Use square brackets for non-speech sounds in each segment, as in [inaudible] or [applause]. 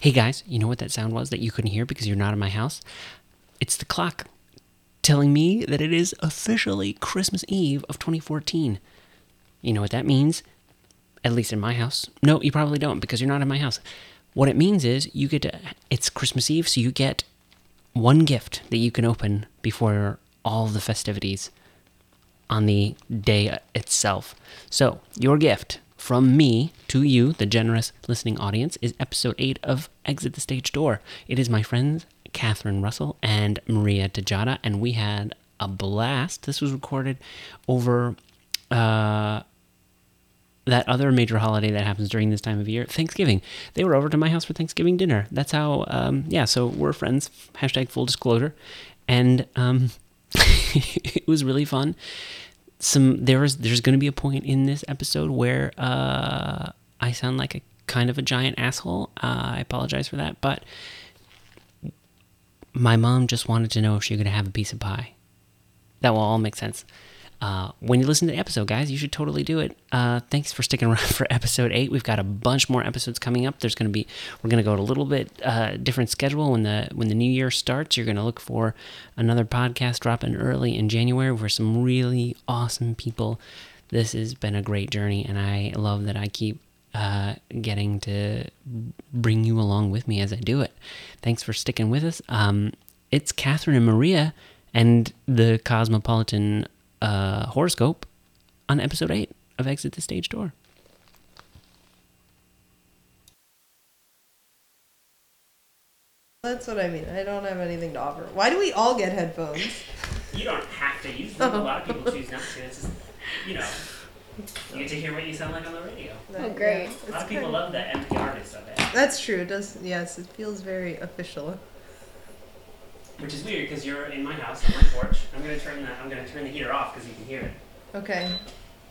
Hey guys, you know what that sound was that you couldn't hear because you're not in my house? It's the clock telling me that it is officially Christmas Eve of 2014. You know what that means? At least in my house. No, you probably don't because you're not in my house. What it means is you get to, it's Christmas Eve, so you get one gift that you can open before all the festivities on the day itself. So, your gift from me to you, the generous listening audience, is episode 8 of Exit the Stage Door. It is my friends Catherine Russell and Maria Tejada, and we had a blast. This was recorded over uh, that other major holiday that happens during this time of year, Thanksgiving. They were over to my house for Thanksgiving dinner. That's how, um, yeah, so we're friends, hashtag full disclosure. And um, [laughs] it was really fun. Some there is there's going to be a point in this episode where uh, I sound like a kind of a giant asshole. Uh, I apologize for that, but my mom just wanted to know if she could have a piece of pie. That will all make sense. Uh, when you listen to the episode, guys, you should totally do it. Uh, thanks for sticking [laughs] around for episode eight. We've got a bunch more episodes coming up. There's going to be we're going to go a little bit uh, different schedule when the when the new year starts. You're going to look for another podcast dropping early in January for some really awesome people. This has been a great journey, and I love that I keep uh, getting to bring you along with me as I do it. Thanks for sticking with us. Um, it's Catherine and Maria and the Cosmopolitan uh, horoscope on episode 8 of Exit the Stage Door. That's what I mean. I don't have anything to offer. Why do we all get headphones? You don't have to use them. A lot of people choose not to. It's just, you know, you get to hear what you sound like on the radio. Oh, great. A lot of people love the NPR of it. That's true. It does yes, it feels very official. Which is weird because you're in my house on my porch. I'm gonna turn the I'm gonna turn the heater off because you can hear it. Okay.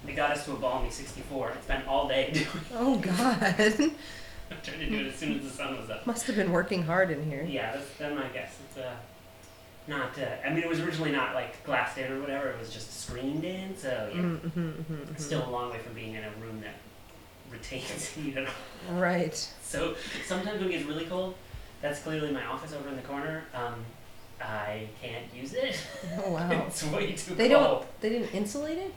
They got us to a balmy 64. It's been all day [laughs] doing. Oh God. [laughs] I tried to do it as soon as the sun was up. Must have been working hard in here. Yeah, that's, that's my guess. It's uh, not. Uh, I mean, it was originally not like glassed in or whatever. It was just screened in. So yeah, Mm, mhm, mhm, mhm. still a long way from being in a room that retains heat at all. Right. So sometimes when it gets really cold, that's clearly my office over in the corner. Um, I can't use it. Oh wow. [laughs] it's way too They cold. don't. They didn't insulate it.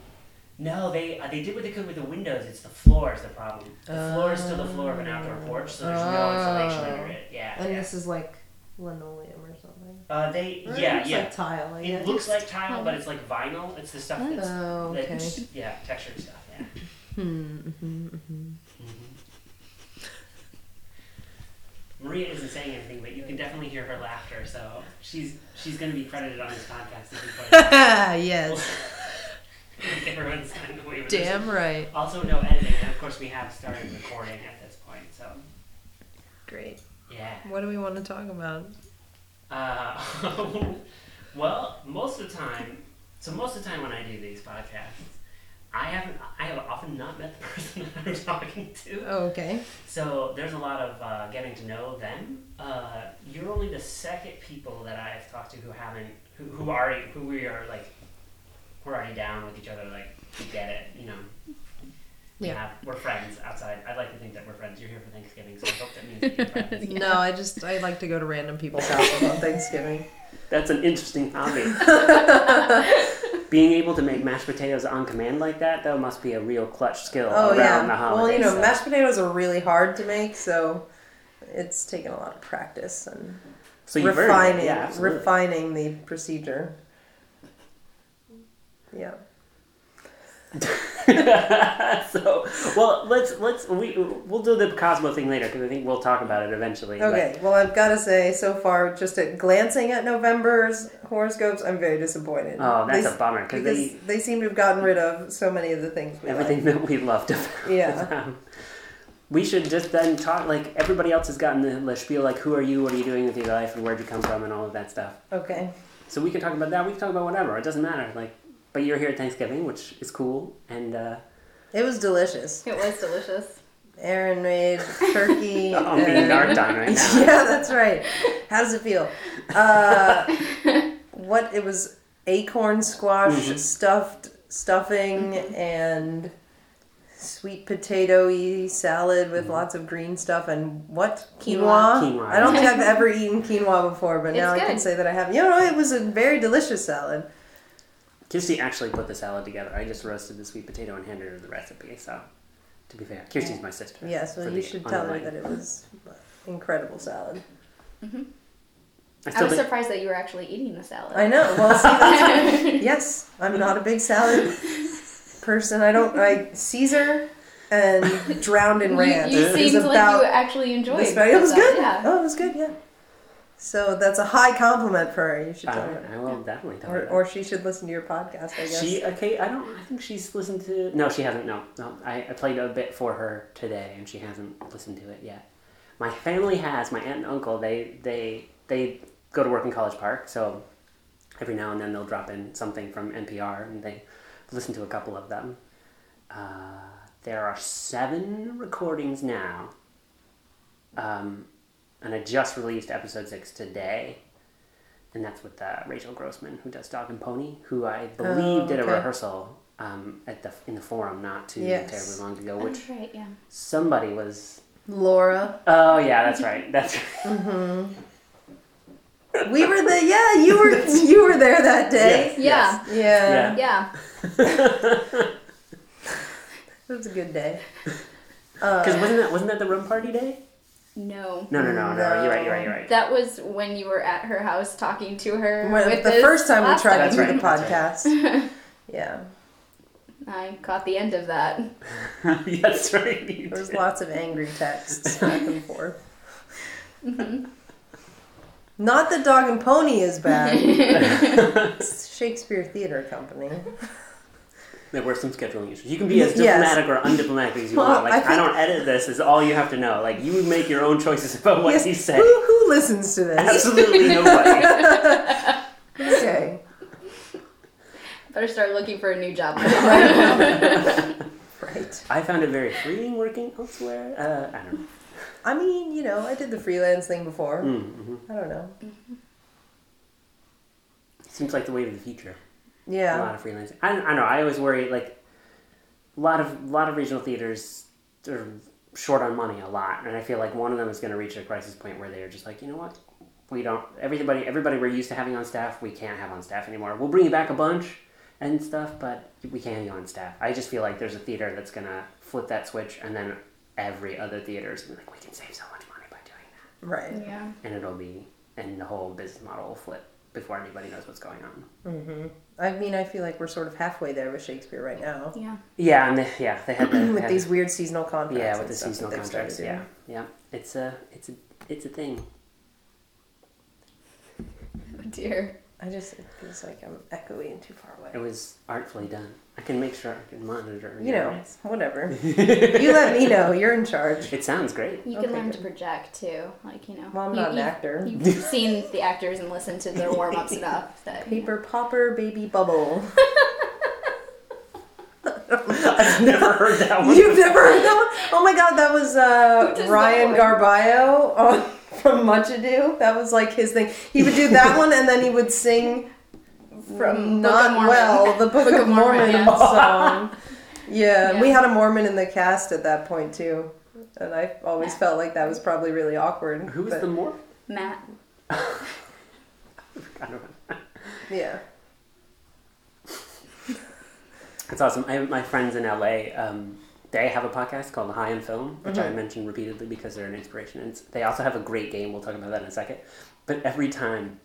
No, they uh, they did what they could with the windows. It's the floor is the problem. The floor is still the floor of an outdoor porch, so there's no insulation under it. Yeah. And yeah. this is like linoleum or something. Uh, they Or it yeah looks yeah. Like tile. I it looks like tile, but it's like vinyl. It's the stuff that's Oh, okay. that's [laughs] yeah textured stuff. Yeah. Hmm. mhm, mhm. Maria isn't saying anything, but you can definitely hear her laughter. So she's she's going to be credited on this podcast if you put it. [laughs] yes. Everyone's away with this. Damn right. Also, no editing, and of course, we have started recording at this point. So Great. yeah. What do we want to talk about? Uh, [laughs] well, most of the time, so most of the time when I do these podcasts, I haven't, I have often not met the [laughs] person that I'm talking to. Oh, okay. So there's a lot of uh, getting to know them. Uh, you're only the second people that I've talked to who haven't, who, who already, who we are like, we're already down with each other. Like, we get it, you know. We Yeah. we're friends outside. I'd like to think that we're friends. You're here for Thanksgiving, so I hope that means that you're friends. [laughs] No, I just I like to go to random people's houses on Thanksgiving. That's an interesting hobby. [laughs] Being able to make mashed potatoes on command like that, though, must be a real clutch skill Oh around yeah. the holidays. Well, you know, so- mashed potatoes are really hard to make, so it's taken a lot of practice and so you've earned it, refining yeah, refining the procedure. Yeah. [laughs] so, well, let's let's we we'll do the Cosmo thing later because I think we'll talk about it eventually. but- Okay. Well, I've got to say, so far, just at glancing at November's horoscopes, I'm very disappointed. Oh, that's They- a bummer because they they seem to have gotten rid of so many of the things we everything that we loved about [laughs] Yeah. them. We should just then talk like everybody else has gotten the, the spiel like who are you, what are you doing with your life, and where'd you come from, and all of that stuff. Okay. So we can talk about that. We can talk about whatever. It doesn't matter. Like, but you're here at Thanksgiving, which is cool, and uh, It was delicious. It was delicious. Aaron made turkey. [laughs] I'm being and- narked on right [laughs] now. yeah, that's right. How does it feel? Uh, [laughs] what it was acorn squash Mhm. stuffed stuffing and sweet potato-y salad with lots of green stuff and what quinoa. Quinoa. Quinoa. I don't think I've ever eaten quinoa before, but now It's I can say that I have. You know, it was a very delicious salad. Kirsty actually put the salad together. I just roasted the sweet potato and handed her the recipe. So, to be fair, Kirsty's my sister. Yes, well, you should tell her that it was incredible salad. Mm-hmm. I I was think, surprised that you were actually eating the salad. I know. Well, see, that's [laughs] yes. I'm not a big salad person. I don't like Caesar and [laughs] drowned in ranch. you is seemed like you actually enjoyed this value. It was good. Yeah. Oh, it was good. Yeah. So that's a high compliment for her. You should tell I, her, I will definitely tell or, her. that. or she should listen to your podcast. I guess. She okay? I don't. I think she's listened to. No, she hasn't. No, no. I, I played a bit for her today, and she hasn't listened to it yet. My family has. My aunt and uncle. They they they go to work in College Park, so every now and then they'll drop in something from NPR, and they listen to a couple of them. Uh, there are seven recordings now, um, and I just released episode six today and that's with uh, Rachel Grossman, who does Dog and Pony, who I believe Oh, did a rehearsal um, at the in the forum not too Yes. terribly long ago. Oh, Which That's right, yeah. somebody was. Laura. Oh yeah, that's right. [laughs] That's right. We were the yeah. You were [laughs] you were there that day. Yes, Yeah. Yeah. Yeah. Yeah. [laughs] It was a good day. because wasn't that wasn't that the room party day? No. No, no, no, no. No. You're right. You're right. You're right. That was when you were at her house talking to her. When, with the first time we tried That's to do right, the that's podcast. [laughs] yeah. I caught the end of that. [laughs] that's right. you There was did. lots of angry texts [laughs] back and forth. Mm-hmm. Not that Dog and Pony is bad. Shakespeare Theater Company. There were some scheduling issues. You can be as Yes. diplomatic or undiplomatic as you Well, want. Like I I, don't edit this. Is all you have to know. Like you make your own choices [laughs] about what Yes, you say. Who, who listens to this? Absolutely [laughs] nobody. Okay. Better start looking for a new job. [laughs] Right. I found it very freeing working elsewhere. Uh, I don't know. I mean, you know, I did the freelance thing before. Mm-hmm. I don't know. Seems like the way of the future. A lot of freelancing. I, I don't know. I always worry like a lot of a lot of regional theaters are short on money a lot, and I feel like one of them is going to reach a crisis point where they're just like, you know what, we don't. Everybody, everybody we're used to having on staff, we can't have on staff anymore. We'll bring you back a bunch and stuff, but we can't have you on staff. I just feel like there's a theater that's going to flip that switch, and then every other theater is gonna be like, we can save so much money by doing that, Right. yeah. and it'll be, and the whole business model will flip before anybody knows what's going on. Mm-hmm. I mean, I feel like we're sort of halfway there with Shakespeare right now. Yeah. Yeah, and they, yeah, they had [clears throat] the, they with had these weird seasonal contracts. Yeah, with the seasonal they've started contracts. Yeah, yeah. It's a, it's a, it's a thing. [laughs] Oh dear. I just it feels like I'm echoing too far away. It was artfully done. I can make sure I can monitor. You know, eyes. whatever. [laughs] you let me know. You're in charge. It sounds great. You Okay, can learn to project too. Like, you know. Well, I'm you, not an you- actor. You've [laughs] seen the actors and listened to their warm ups enough [laughs] that Paper popper, baby bubble. I've never heard that one. You've never heard that one? Oh my god, that was uh, Ryan that one? Garbayo on, from Much Ado. That was like his thing. He would do that [laughs] one and then he would sing from not well the Book, Book of of Mormon, Mormon yeah. song. [laughs] Yeah, Yeah. we had a Mormon in the cast at that point too. And I always felt like that was probably really awkward. Who was but- the more? Matt. [laughs] I don't know. Yeah. It's awesome. I, my friends in LA, um, they have a podcast called High on Film, which Mm-hmm. I mentioned repeatedly because they're an inspiration. And they also have a great game. We'll talk about that in a second. But every time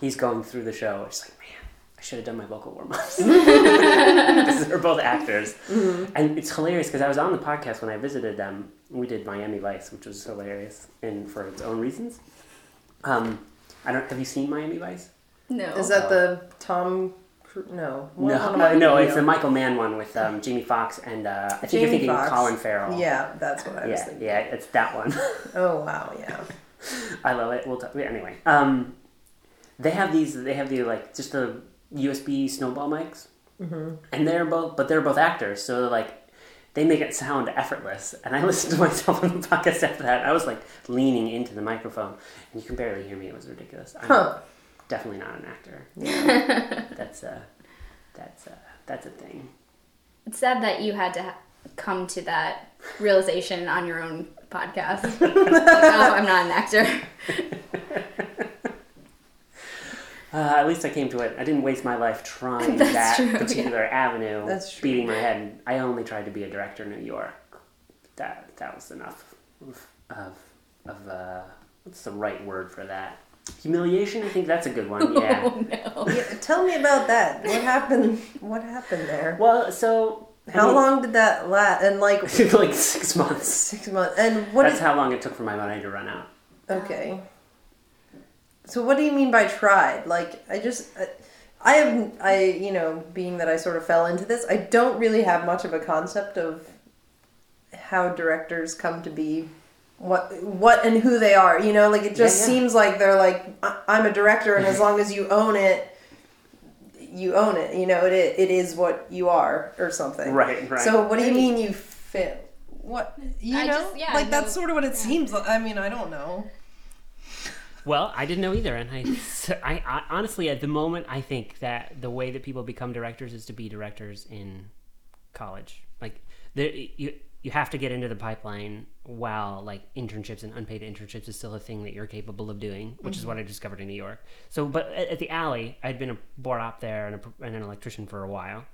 he's going through the show, it's like, man, I should have done my vocal warm ups. [laughs] because they're both actors. Mm-hmm. And it's hilarious because I was on the podcast when I visited them. We did Miami Vice, which was hilarious and for its own reasons. Um, I don't. Have you seen Miami Vice? No. Is that the Tom? Cru- No. What no, one no, it's the? Michael Mann one with um, Jamie Foxx and uh, I think you're thinking Foxx. Colin Farrell. Yeah, that's what I was yeah, thinking. yeah, it's that one. [laughs] Oh wow, yeah. I love it. We'll talk. Anyway, um, they have these. They have the like just the USB snowball mics, mm-hmm. and they're both, but they're both actors, so they're like they make it sound effortless. And I [laughs] listened to myself on the podcast after that. I was like leaning into the microphone, and you can barely hear me. It was ridiculous. Huh. Definitely not an actor. [laughs] that's a that's a that's a thing. It's sad that you had to ha- come to that realization on your own podcast? [laughs] oh, I'm not an actor. [laughs] Uh, at least I came to it. I didn't waste my life trying That's that true, particular avenue, That's true. beating my head. I only tried to be a director in New York. That that was enough of of, of uh, what's the right word for that? Humiliation. I think that's a good one. [laughs] Oh, yeah. Oh no. Yeah, tell me about that. What happened? What happened there? well, so I How mean, long did that last? And like [laughs] like six months. six months. And what That's is how long it took for my money to run out. okay? So what do you mean by tried? Like I just. I, I have, I, you know, being that I sort of fell into this, I don't really have much of a concept of how directors come to be, what, what and who they are. You know, like it just Yeah, yeah. seems like they're like, I- I'm a director, and as [laughs] long as you own it, you own it. You know, it it is what you are, or something. Right, right. So what do you mean you fit? What you I know? just- yeah, like I that's sort of what it seems like. I mean, I don't know. Well, I didn't know either, and I, [laughs] I, I honestly, at the moment, I think that the way that people become directors is to be directors in college. Like, there, you you have to get into the pipeline while like internships and unpaid internships is still a thing that you're capable of doing, which is what I discovered in New York. So, but at, at the alley, I'd been a board op there and, a, and an electrician for a while.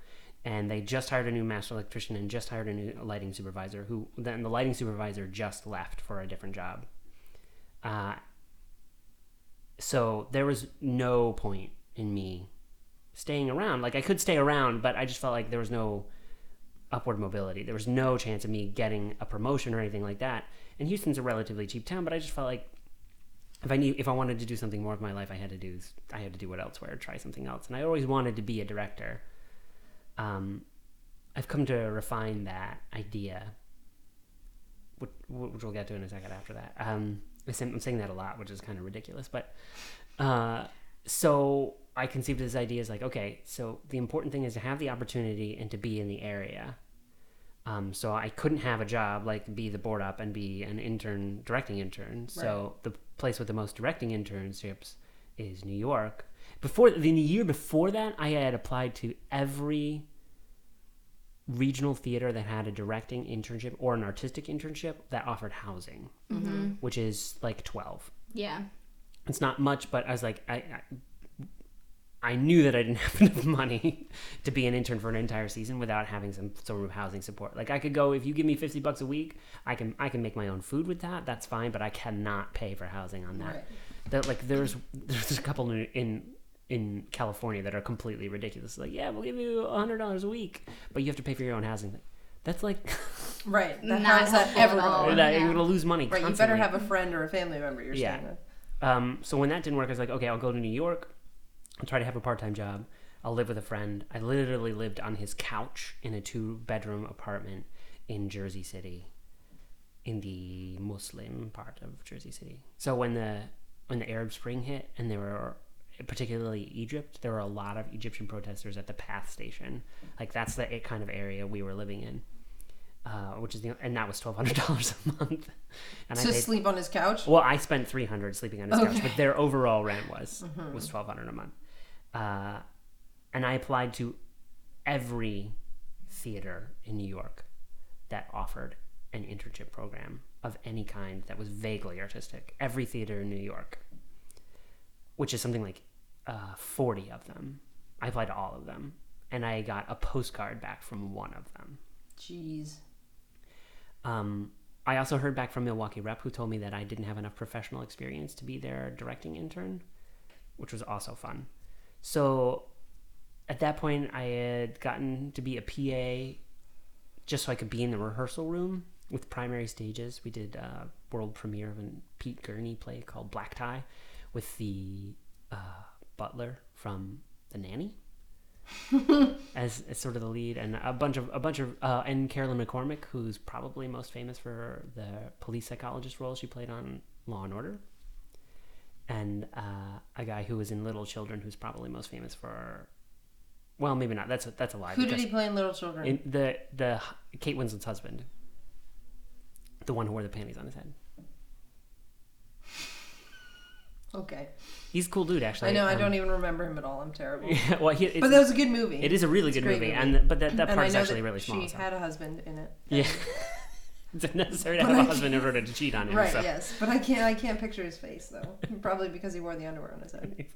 And they just hired a new master electrician and just hired a new lighting supervisor. Who then the lighting supervisor just left for a different job. Uh, so there was no point in me staying around. Like I could stay around, but I just felt like there was no upward mobility. There was no chance of me getting a promotion or anything like that. And Houston's a relatively cheap town, but I just felt like if I knew if I wanted to do something more of my life, I had to do I had to do it elsewhere, try something else. And I always wanted to be a director. Um, I've come to refine that idea, which, which we'll get to in a second after that. Um, I'm saying that a lot, which is kind of ridiculous, but uh, so I conceived this idea as like, okay, so the important thing is to have the opportunity and to be in the area. Um, so I couldn't have a job like be the board op and be an intern, directing intern. So the place with the most directing internships is New York. Before the year before that, I had applied to every regional theater that had a directing internship or an artistic internship that offered housing, which is like twelve Yeah. it's not much, but I was like, I, I, I knew that I didn't [laughs] have enough money [laughs] to be an intern for an entire season without having some sort of housing support. Like I could go if you give me fifty bucks a week, I can I can make my own food with that. That's fine, but I cannot pay for housing on that. Right. That like there's [laughs] there's a couple in. in in California, that are completely ridiculous. Like, yeah, we'll give you a hundred dollars a week, but you have to pay for your own housing. That's like, Right. Not How is that helpful ever at all. going? that yeah. you're gonna lose money. Right. You better have a friend or a family member you're Yeah. staying with. Um, so when that didn't work, I was like, okay, I'll go to New York. I'll try to have a part-time job. I'll live with a friend. I literally lived on his couch in a two-bedroom apartment in Jersey City, in the Muslim part of Jersey City. So when the when the Arab Spring hit, and there were particularly Egypt, there were a lot of Egyptian protesters at the PATH station. Like that's the kind of area we were living in. Uh, which is the and that was twelve hundred [laughs] dollars a month, and To sleep on his couch. well, I spent three hundred sleeping on his couch, but their overall rent was was twelve hundred a month. Uh, and I applied to every theater in New York that offered an internship program of any kind that was vaguely artistic. Every theater in New York, which is something like uh, forty of them. I applied to all of them, and I got a postcard back from one of them. Jeez. Um, I also heard back from Milwaukee Rep who told me that I didn't have enough professional experience to be their directing intern, which was also fun. So at that point, I had gotten to be a PA just so I could be in the rehearsal room with primary stages. We did a world premiere of a Pete Gurney play called Black Tie with the uh, butler from The Nanny [laughs] as, as sort of the lead, and a bunch of a bunch of uh, and Carolyn McCormick, who's probably most famous for the police psychologist role she played on Law and Order, and uh, a guy who was in Little Children, who's probably most famous for. Well, maybe not. That's a, that's a lie. Who did he play in Little Children? in the the Kate Winslet's husband, the one who wore the panties on his head. Okay. He's a cool dude, actually. I know. I Um, don't even remember him at all. I'm terrible. Yeah, [laughs] well, he, But that was a good movie. it is a really good movie, movie. and but that that part is actually really small. She so. had a husband in it. Yeah. [laughs] it's necessary to But have I a husband in order to cheat on him. Right. so. Yes. But I can't. I can't picture his face though. [laughs] Probably because he wore the underwear on his head. [laughs]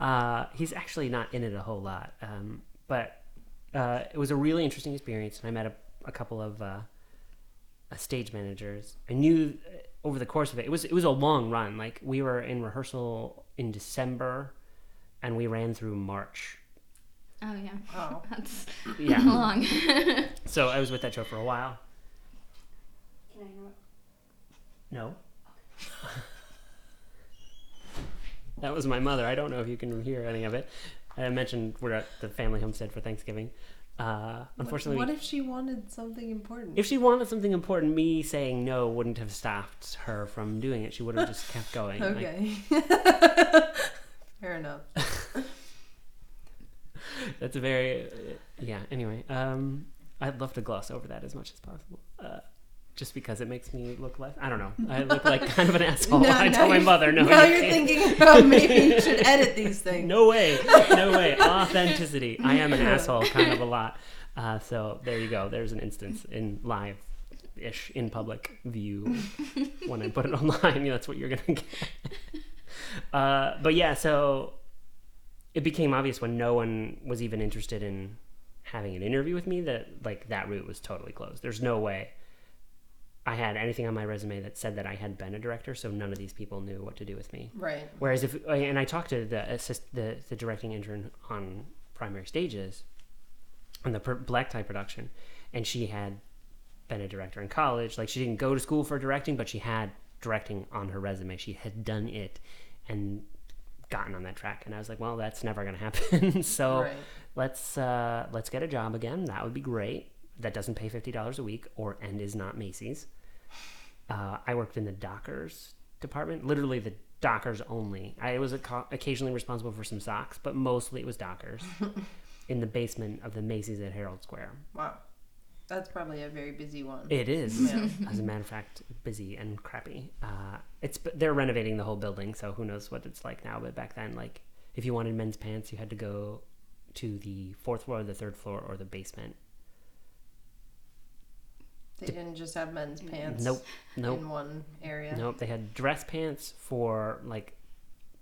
Uh, he's actually not in it a whole lot, um, but uh, it was a really interesting experience, and I met a, a couple of uh, uh, stage managers. I knew uh, over the course of it, it was it was a long run. Like we were in rehearsal in December, and we ran through March. Oh yeah, Oh. that's Yeah, long. so I was with that show for a while. Can I interrupt? No. [laughs] that was my mother. I don't know if you can hear any of it. I mentioned we're at the family homestead for Thanksgiving. Uh, unfortunately, What if she wanted something important? if she wanted something important, me saying no wouldn't have stopped her from doing it. She would have just kept going. Like, okay. [laughs] Fair enough. [laughs] that's a very, yeah. Anyway, um, I'd love to gloss over that as much as possible. Uh, just because it makes me look less. I don't know. I look like kind of an [laughs] asshole. Now- [laughs] I told my mother, no. now you you're can't. thinking about maybe [laughs] you should edit these things. No way. No way. Authenticity. I am an asshole kind of a lot. Uh, so there you go. There's an instance in live ish in public view when I put it online. That's what you're going to get. Uh, but yeah, so it became obvious when no one was even interested in having an interview with me that like that route was totally closed. There's no way I had anything on my resume that said that I had been a director, so none of these people knew what to do with me. Right. Whereas if and I talked to the assist the, the directing intern on primary stages on the per, black tie production, and she had been a director in college. Like she didn't go to school for directing, but she had directing on her resume. She had done it and gotten on that track. And I was like, well, that's never gonna happen. [laughs] so Right. let's uh, let's get a job again. That would be great. That doesn't pay fifty dollars a week or and is not Macy's. Uh, I worked in the Dockers department, literally the Dockers only. I was oca- occasionally responsible for some socks, but mostly it was Dockers [laughs] in the basement of the Macy's at Herald Square. Wow. That's probably a very busy one. It is, Yeah. [laughs] as a matter of fact, busy and crappy. Uh, it's they're renovating the whole building, so who knows what it's like now. But back then, like if you wanted men's pants, you had to go to the fourth floor, the third floor, or the basement. They didn't just have men's pants Nope, nope. in one area. Nope, they had dress pants for like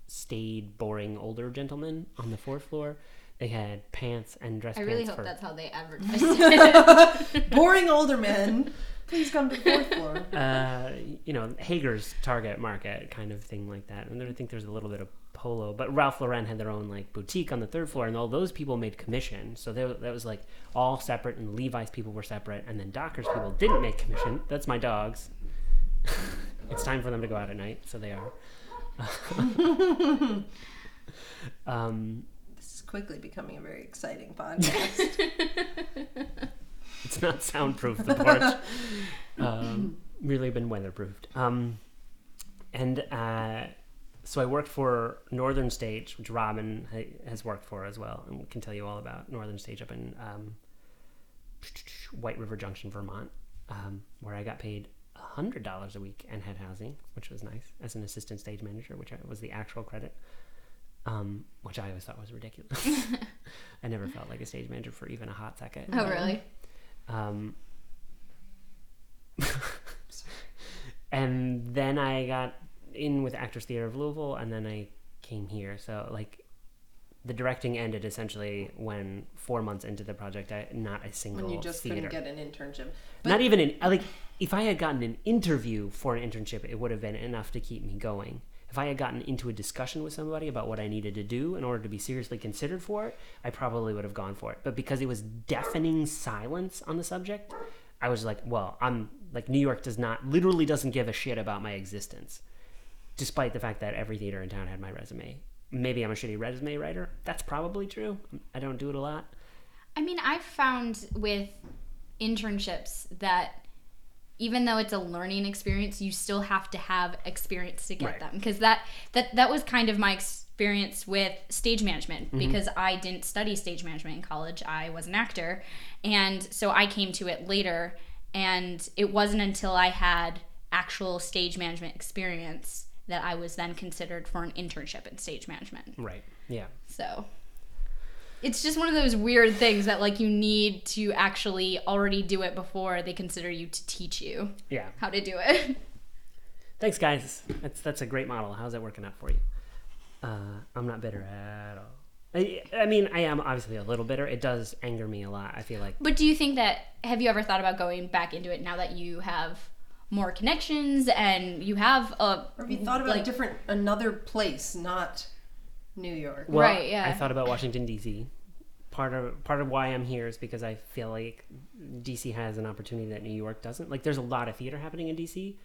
staid, boring older gentlemen on the fourth floor. They had pants and dress I pants really hope for that's how they advertise [laughs] it. [laughs] Boring older men. Please come to the fourth floor. [laughs] uh, you know Haggar's Target Market kind of thing like that. And then I think there's a little bit of Polo, but Ralph Lauren had their own like boutique on the third floor, and all those people made commission. So they, that was like all separate, and Levi's people were separate, and then Dockers people didn't make commission. That's my dogs. it's time for them to go out at night, so they are. um, This is quickly becoming a very exciting podcast. [laughs] It's not soundproof, the porch. [laughs] um, really been weatherproofed. Um, and uh, so I worked for Northern Stage, which Robin has worked for as well, and can tell you all about Northern Stage up in um, White River Junction, Vermont, um, where I got paid hundred dollars a week and had housing, which was nice as an assistant stage manager, which was the actual credit. Um, which I always thought was ridiculous. [laughs] I never felt like a stage manager for even a hot second. oh really? Um, and then I got in with Actors Theater of Louisville, and then I came here. So like, the directing ended essentially when four months into the project, I not a single when you just theater. couldn't get an internship. not even an like. If I had gotten an interview for an internship, it would have been enough to keep me going. If I had gotten into a discussion with somebody about what I needed to do in order to be seriously considered for it, I probably would have gone for it. But because it was deafening silence on the subject, I was like, well, I'm like New York does not literally doesn't give a shit about my existence, despite the fact that every theater in town had my resume. Maybe I'm a shitty resume writer. That's probably true. I don't do it a lot. I mean, I've found with internships that even though it's a learning experience, you still have to have experience to get Right. them because that that that was kind of my experience with stage management mm-hmm. because I didn't study stage management in college. I was an actor, and so I came to it later. And it wasn't until I had actual stage management experience that I was then considered for an internship in stage management. Right. Yeah. So it's just one of those weird things that like you need to actually already do it before they consider you to teach you Yeah. how to do it. Thanks, guys. That's that's a great model. How's that working out for you? Uh, I'm not bitter at all. I, I mean, I am obviously a little bitter. It does anger me a lot. I feel like But do you think that have you ever thought about going back into it now that you have more connections and you have a Or have you thought about like, a different another place, not New York? Well, Right, yeah. I thought about Washington D.C. Part of part of why I'm here is because I feel like D.C. has an opportunity that New York doesn't. Like, there's a lot of theater happening in D.C.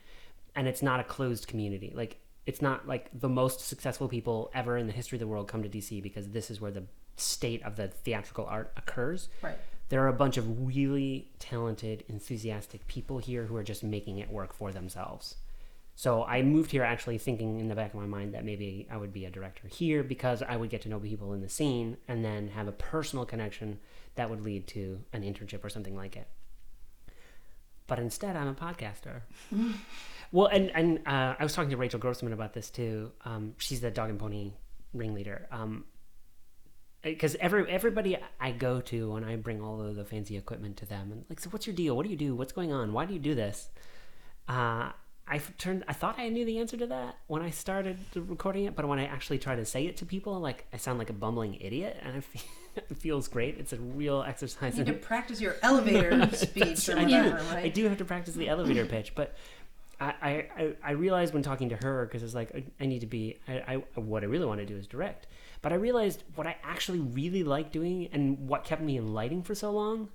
and it's not a closed community. Like, it's not like the most successful people ever in the history of the world come to D.C. because this is where the state of the theatrical art occurs. Right. There are a bunch of really talented, enthusiastic people here who are just making it work for themselves. So I moved here actually thinking in the back of my mind that maybe I would be a director here because I would get to know people in the scene and then have a personal connection that would lead to an internship or something like it. But instead, I'm a podcaster. [laughs] well, and and uh, I was talking to Rachel Grossman about this too. Um, she's the dog and pony ringleader. Um, because every everybody I go to when I bring all of the fancy equipment to them and like, so what's your deal? What do you do? What's going on? Why do you do this? Uh, I turned. I thought I knew the answer to that when I started recording it, but when I actually try to say it to people, like I sound like a bumbling idiot, and feel, [laughs] it feels great. It's a real exercise. You need in to practice your elevator [laughs] speech or I do. right? I do have to practice the elevator [laughs] pitch, but I, I, I- I realized when talking to her because it's like I, I need to be. I, I what I really want to do is direct, but I realized what I actually really like doing and what kept me in lighting for so long,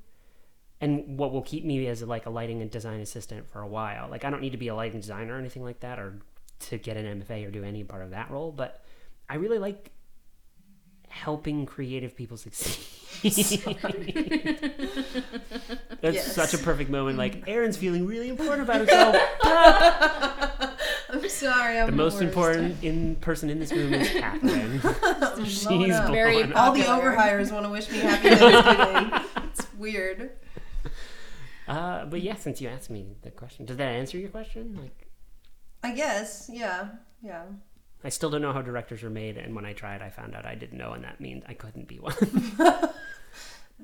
and what will keep me as like a lighting and design assistant for a while. Like I don't need to be a lighting designer or anything like that, or to get an MFA or do any part of that role, but I really like helping creative people succeed. That's Yes. such a perfect moment. Like [laughs] Aaron's feeling really important about himself. I'm sorry. I'm the most worst. important in person in this room is [laughs] Catherine. She's. Very. All the overhires want to wish me happy Thanksgiving. it's weird. Uh, but yeah, since you asked me the question, does that answer your question? Like, I guess. Yeah. Yeah. I still don't know how directors are made, and when I tried, I found out I didn't know, and that means I couldn't be one. [laughs]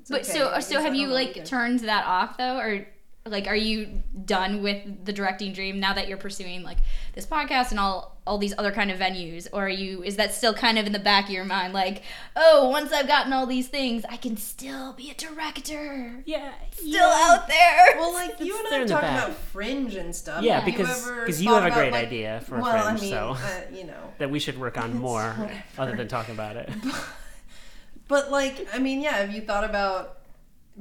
But okay. so so have you like either. turned that off though or like are you done with the directing dream now that you're pursuing like this podcast and all all these other kind of venues or are you is that still kind of in the back of your mind like oh once I've gotten all these things I can still be a director yeah, still out there Well, like you and I there are talking about fringe and stuff. Yeah, Have you because- ever 'cause you have a about, great like- idea for a well, fringe, I mean, so- [laughs] uh, you know. that we should work on more, [laughs] whatever. other than talking about it. [laughs] But like, I mean, yeah. Have you thought about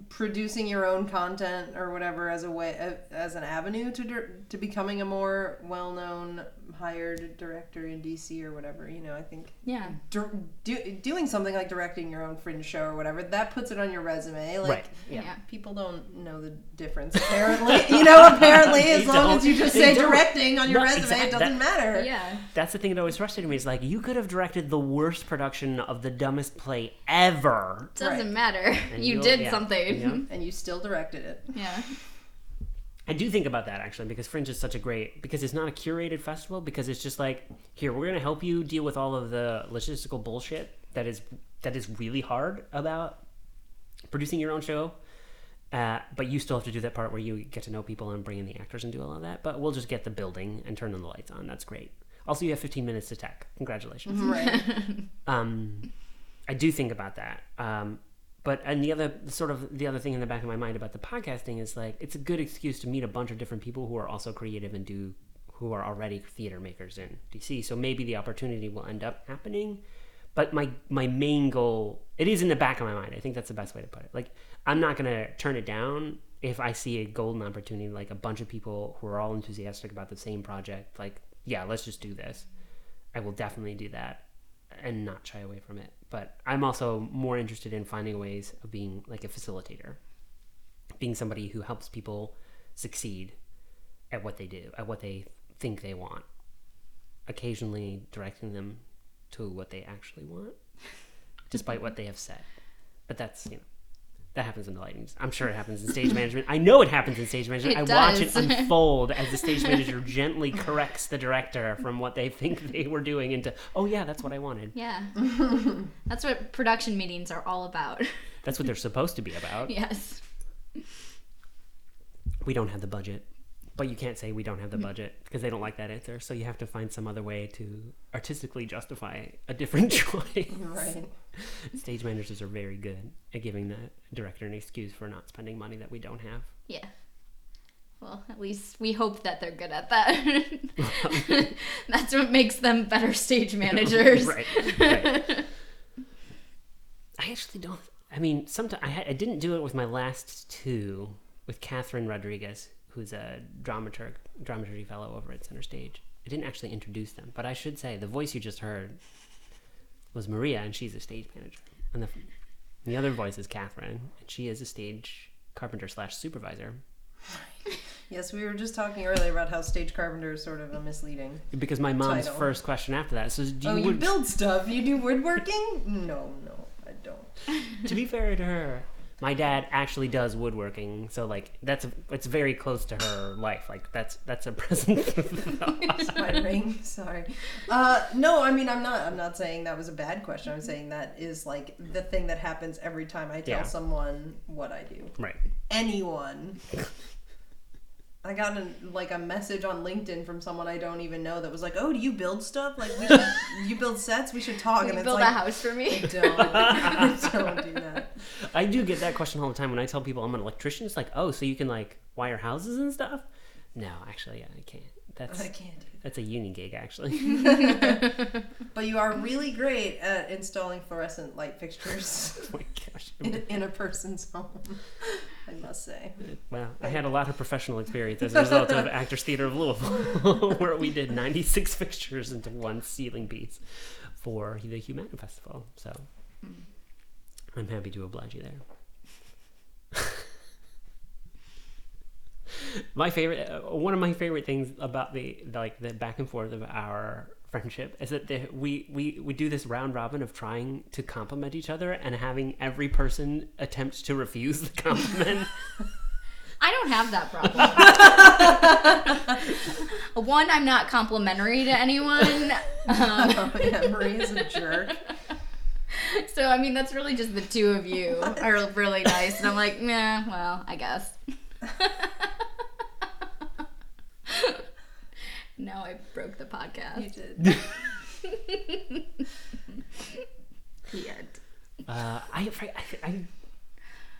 producing your own content or whatever as a way as an avenue to to becoming a more well known hired director in DC or whatever? You know, I think yeah dir- do, doing something like directing your own fringe show or whatever that puts it on your resume. Like. right? Yeah. yeah People don't know the difference. Apparently, [laughs] you know. Apparently, as long as you just say don't. directing on your No, resume, exact- it doesn't matter. yeah That's the thing that always frustrated me. Is like you could have directed the worst production of the dumbest play ever. doesn't Right. matter And you did yeah, something yeah. And you still directed it. yeah I do think about that actually because Fringe is such a great because it's not a curated festival because it's just like here we're gonna help you deal with all of the logistical bullshit that is that is really hard about producing your own show. Uh, but you still have to do that part where you get to know people and bring in the actors and do all of that. But we'll just get the building and turn on the lights on. That's great. Also, you have 15 minutes to tech. Congratulations. Right. [laughs] Um, I do think about that. Um, but and the other sort of the other thing in the back of my mind about the podcasting is like it's a good excuse to meet a bunch of different people who are also creative and do who are already theater makers in DC. So maybe the opportunity will end up happening. But my my main goal it is in the back of my mind. I think that's the best way to put it. Like I'm not gonna turn it down if I see a golden opportunity, like a bunch of people who are all enthusiastic about the same project. Like yeah, let's just do this. I will definitely do that and not shy away from it. But I'm also more interested in finding ways of being like a facilitator, being somebody who helps people succeed at what they do, at what they think they want, occasionally directing them to what they actually want, despite what they have said. But that's you know, That happens in the lighting. I'm sure it happens in stage management. I know it happens in stage management. It I watch it [laughs] unfold as the stage manager gently corrects the director from what they think they were doing into, oh yeah, that's what I wanted. Yeah. [laughs] That's what production meetings are all about. [laughs] That's what they're supposed to be about. yes. We don't have the budget. But you can't say we don't have the budget because they don't like that answer. So you have to find some other way to artistically justify a different choice. Right. [laughs] Stage managers are very good at giving the director an excuse for not spending money that we don't have. Yeah. Well, at least we hope that they're good at that. [laughs] That's what makes them better stage [laughs] managers. right, right. I actually don't. I mean, sometimes I, I didn't do it with my last two with Catherine Rodriguez, who's a dramaturg, dramaturgy fellow over at Center Stage. I didn't actually introduce them, but I should say the voice you just heard was Maria, and she's a stage manager, and the the other voice is Catherine, and she is a stage carpenter slash supervisor [laughs] Yes, we were just talking earlier about how stage carpenter is sort of a misleading. because my mom's Title. first question after that says, "Do you, oh, you build stuff? Do you do woodworking? No, no, I don't. to be fair to her, my dad actually does woodworking, so like that's it's very close to her life. Like that's that's a [laughs] present. my [laughs] ring. Sorry. Uh, no, I mean I'm not. I'm not saying that was a bad question. I'm saying that is like the thing that happens every time I tell Yeah. someone what I do. right. Anyone. I got a, like a message on LinkedIn from someone I don't even know that was like, "Oh, do you build stuff? Like, we should, you build sets? We should talk." Can and you it's build like, a house for me? don't, [laughs] don't do that. I do get that question all the time when I tell people I'm an electrician. It's like, oh, so you can like wire houses and stuff? No, actually, yeah, I can't. That's I can't do that's a uni gig actually. [laughs] [laughs] But you are really great at installing fluorescent light fixtures oh my gosh. in, in a person's home. I must say. Well, I had a lot of professional experience as a result of [laughs] Actors Theater of Louisville, [laughs] where we did 96 fixtures into one ceiling piece for the Humana Festival. So I'm happy to oblige you there. [laughs] my favorite, uh, one of my favorite things about the like the back and forth of our friendship is that the, we we we do this round robin of trying to compliment each other and having every person attempt to refuse the compliment. [laughs] I don't have that problem. [laughs] One, I'm not complimentary to anyone. [laughs] Um, Oh, yeah, Maria's a jerk. so, I mean, that's really just the two of you are really nice. And I'm like, yeah, well, I guess. Now I broke the podcast. You podcast. did. [laughs] The end. Uh, I, I, I,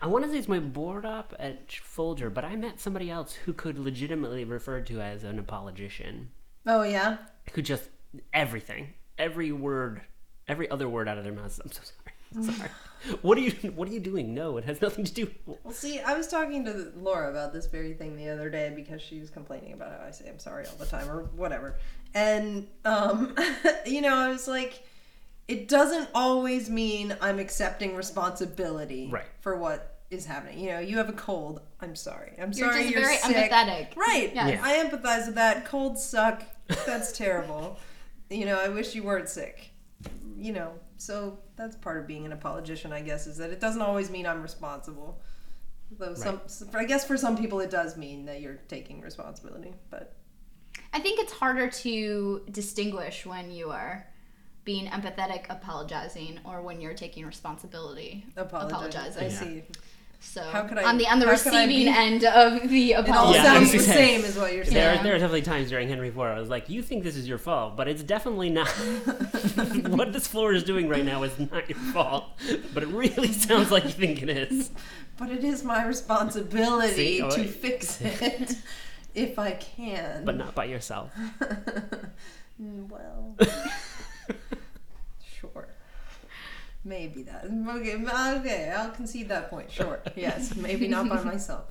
I want to say it's my board op at Folger, but I met somebody else who could legitimately refer to as an apologician, Oh yeah. who just everything, every word, every other word out of their mouth. I'm so sorry. I'm [laughs] sorry. [laughs] what are you? What are you doing? No, it has nothing to do. [laughs] Well, see, I was talking to Laura about this very thing the other day because she was complaining about how I say I'm sorry all the time or whatever. And, um, you know, I was like, it doesn't always mean I'm accepting responsibility Right. for what is happening. You know, you have a cold. I'm sorry. I'm You're sorry just you're very sick. empathetic. Right. Yes. Yeah. I empathize with that. Colds suck. That's terrible. You know, I wish you weren't sick. You know, so that's part of being an apologician, I guess, is that it doesn't always mean I'm responsible. Though some, I guess for some people it does mean that you're taking responsibility. But I think it's harder to distinguish when you are being empathetic, apologizing, or when you're taking responsibility, apologize. apologizing. I see. So How could I- on the on the how could I receiving end of the It apology. Yeah, sounds the same, is what you're saying. There, Yeah. there are definitely times during Henry IV I was like, "You think this is your fault, but it's definitely not. [laughs] what this floor is doing right now is not your fault, but it really [laughs] sounds like you think it is." But it is my responsibility See? Oh, to wait. fix it [laughs] if I can. But not by yourself. Well, sure. Maybe that. Okay, okay, I'll concede that point. Sure. [laughs] Yes, maybe not by myself.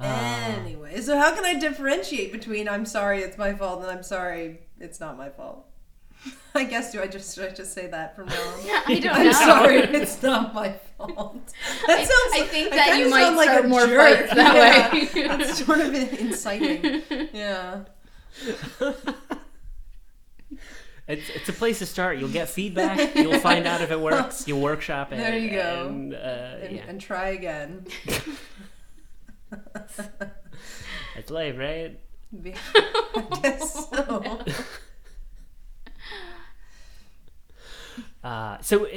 Uh. anyway, so how can I differentiate between I'm sorry it's my fault and I'm sorry it's not my fault? [laughs] I guess do I just should I just say that from now on? yeah, I don't I'm know. sorry, it's not my fault. [laughs] That I- sounds. I think that kinda you might sound like start a more jerk. fights that Yeah, way. That's sort of inciting. Yeah. It's, it's a place to start. You'll get feedback. You'll find out if it works. You'll workshop it. There you go. And, uh, and, yeah, and try again. [laughs] it's life, right? Yeah, [laughs] I guess so. Uh, so, uh,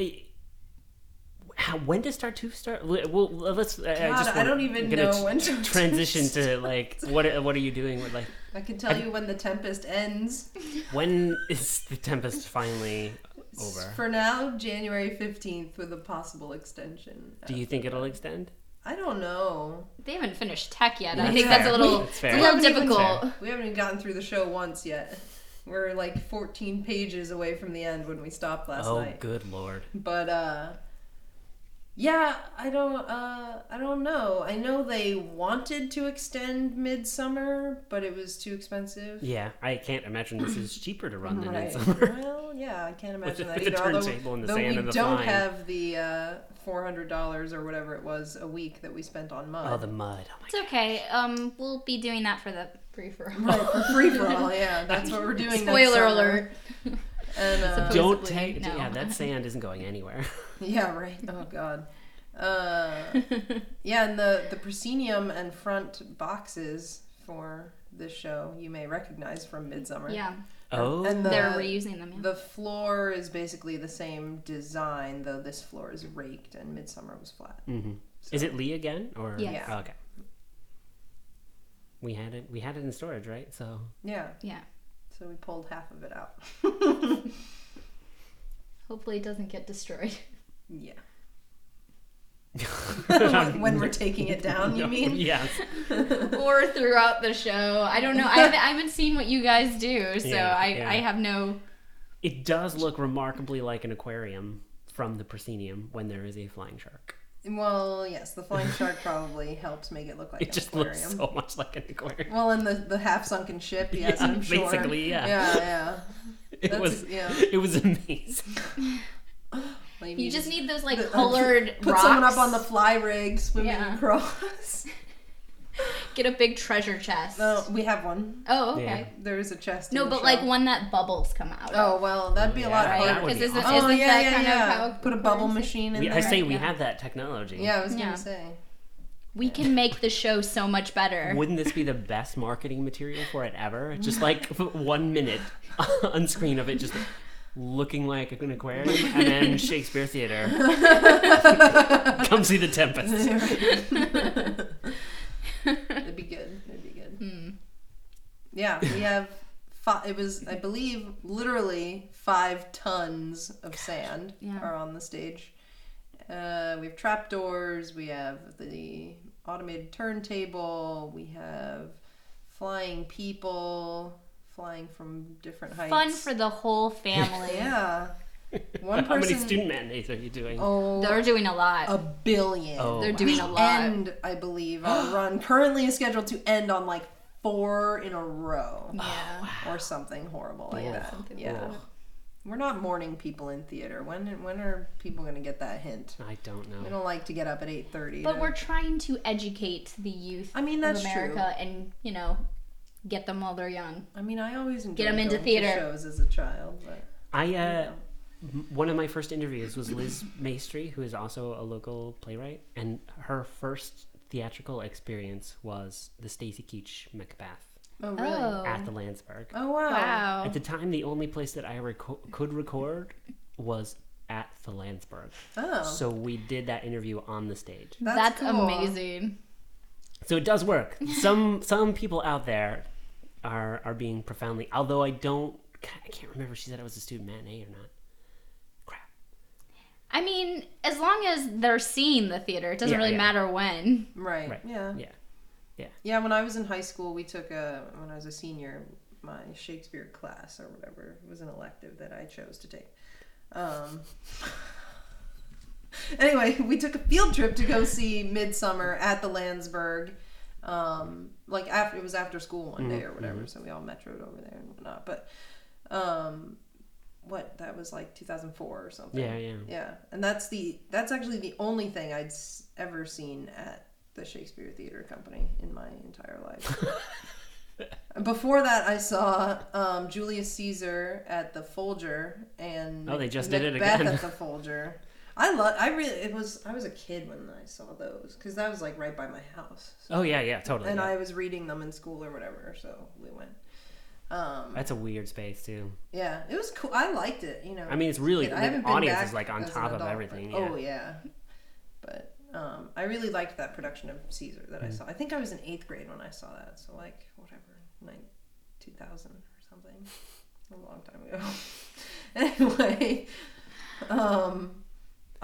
how, when does Star Two start? Well, well, let's. Uh, I, God, just I don't even gonna know when to transition to [laughs] like what? are- What are you doing with like? I can tell you when the Tempest ends. [laughs] When is the Tempest finally over? For now, January 15th with a possible extension. Do you think it'll extend? I don't know. They haven't finished tech yet. I That's think that's a little, That's it's a little We haven't even- difficult. We haven't even gotten through the show once yet. We're like 14 pages away from the end when we stopped last oh, night. good lord! But uh yeah, I don't uh I don't know. I know they wanted to extend Midsummer, but it was too expensive. Yeah, I can't imagine this is cheaper to run than Right. Midsummer. Well, [laughs] yeah, I can't imagine the- that with the either. Although, turntable and the though sand we and the don't flying. have the uh, four hundred dollars or whatever it was a week that we spent on mud. Oh, the mud. Oh my It's okay. Um, we'll be doing that for the free for all. right for free for all. Yeah, [laughs] that's what we're doing. Spoiler summer. alert. And uh, Don't take. no. Yeah, that sand isn't going anywhere. [laughs] [laughs] yeah, right. Oh God. Uh, [laughs] yeah, and the the proscenium and front boxes for this show you may recognize from Midsummer. Yeah, Oh, and the, they're reusing them. Yeah. The floor is basically the same design, though this floor is raked and Midsummer was flat. hmm is it Lee again or? Yes. Yeah. Oh, okay. We had it. We had it in storage, right? So Yeah, yeah. so we pulled half of it out. [laughs] Hopefully, it doesn't get destroyed. Yeah. [laughs] when, when we're taking it down, you [laughs] mean? Yes. [laughs] or throughout the show. I don't know. I haven't, I haven't seen what you guys do, so Yeah, I, yeah. I have no. It does look remarkably like an aquarium from the proscenium when there is a flying shark. Well, yes, the flying shark probably helps make it look like It an just aquarium. looks so much like an aquarium. Well, and the, the half sunken ship, yes, Yeah, I'm sure. basically, yeah. Yeah, yeah. It That's- was. yeah. It was amazing. Well, You just need those like the- uh, colored put rocks. someone up on the fly rig swimming Yeah. across. [laughs] Get a big treasure chest. no, we have one. Oh, okay. Yeah. There is a chest. No, the but show. like one that bubbles come out. Oh well, that'd be a lot Yeah, right? harder. would Because isn't, awesome. Oh isn't yeah, that yeah, kind yeah. of how Put a bubble machine in We, there. I say we Yeah. have that technology. Yeah, I was Yeah. gonna say. We can make the show so much better. Wouldn't this be the best marketing material for it ever? Just [laughs] like one minute [laughs] on screen of it just looking like an aquarium, and then [laughs] Shakespeare Theater. [laughs] Come see the Tempest. It'd be good. It'd be good. Hmm. Yeah, we have. Fi- it was, I believe, literally five tons of sand Yeah. are on the stage. Uh, we have trapdoors. We have the automated turntable. We have flying people flying from different heights. Fun for the whole family. [laughs] yeah. [laughs] One How many student matinees are you doing? Oh, They're doing a lot. a billion. Oh, They're doing the a lot. end, I believe, our [gasps] run currently is scheduled to end on like four in a row yeah. Oh, or something horrible like Yeah. that. Something yeah. like that. We're not morning people in theater. When when are people going to get that hint? I don't know. We know. don't like to get up at 8:30. But to- we're trying to educate the youth I mean, that's of America and, you know, get them while they're young. I mean, I always enjoyed them into theater. shows as a child, but I uh, m- one of my first interviews was Liz [clears throat] Maestri, who is also a local playwright, and her first theatrical experience was the Stacy Keach Macbeth oh really? Oh. Oh, at the Lansburgh. wow. Wow. At the time, the only place that I reco- could record was at the Lansburgh. Oh, So we did that interview on the stage. that's, That's, cool. amazing. So it does work. Some some people out there are are being profoundly. Although I don't, I can't remember. if She said it was a student matinee or not. Crap. I mean, as long as they're seeing the theater, it doesn't Yeah, really yeah. matter when. Right. Right. Yeah. Yeah. Yeah, Yeah. when I was in high school, we took a when I was a senior, my Shakespeare class or whatever it was an elective that I chose to take. Um, [laughs] anyway, we took a field trip to go see Midsummer at the Lansburgh. Um, like after it was after school one day or whatever, so we all metroed over there and whatnot. But um, what that was like 2004 or something. Yeah, yeah. Yeah, and that's the that's actually the only thing I'd s- ever seen at the Shakespeare Theater Company in my entire life. [laughs] Before that, I saw um, Julius Caesar at the Folger and Oh, they just did it Macbeth again. at the Folger. I love. I really. It was. I was a kid when I saw those because that was like right by my house, Oh yeah, yeah, totally. and yeah. I was reading them in school or whatever. So we went. Um, That's a weird space too. yeah, it was cool. I liked it. You know. I mean, it's really I the audience is like on top of everything. but- Yeah. Oh yeah, but um, I really liked that production of Caesar that I Mm. saw. I think I was in eighth grade when I saw that, so like whatever, nine, two thousand or something, [laughs] a long time ago. [laughs] anyway, um,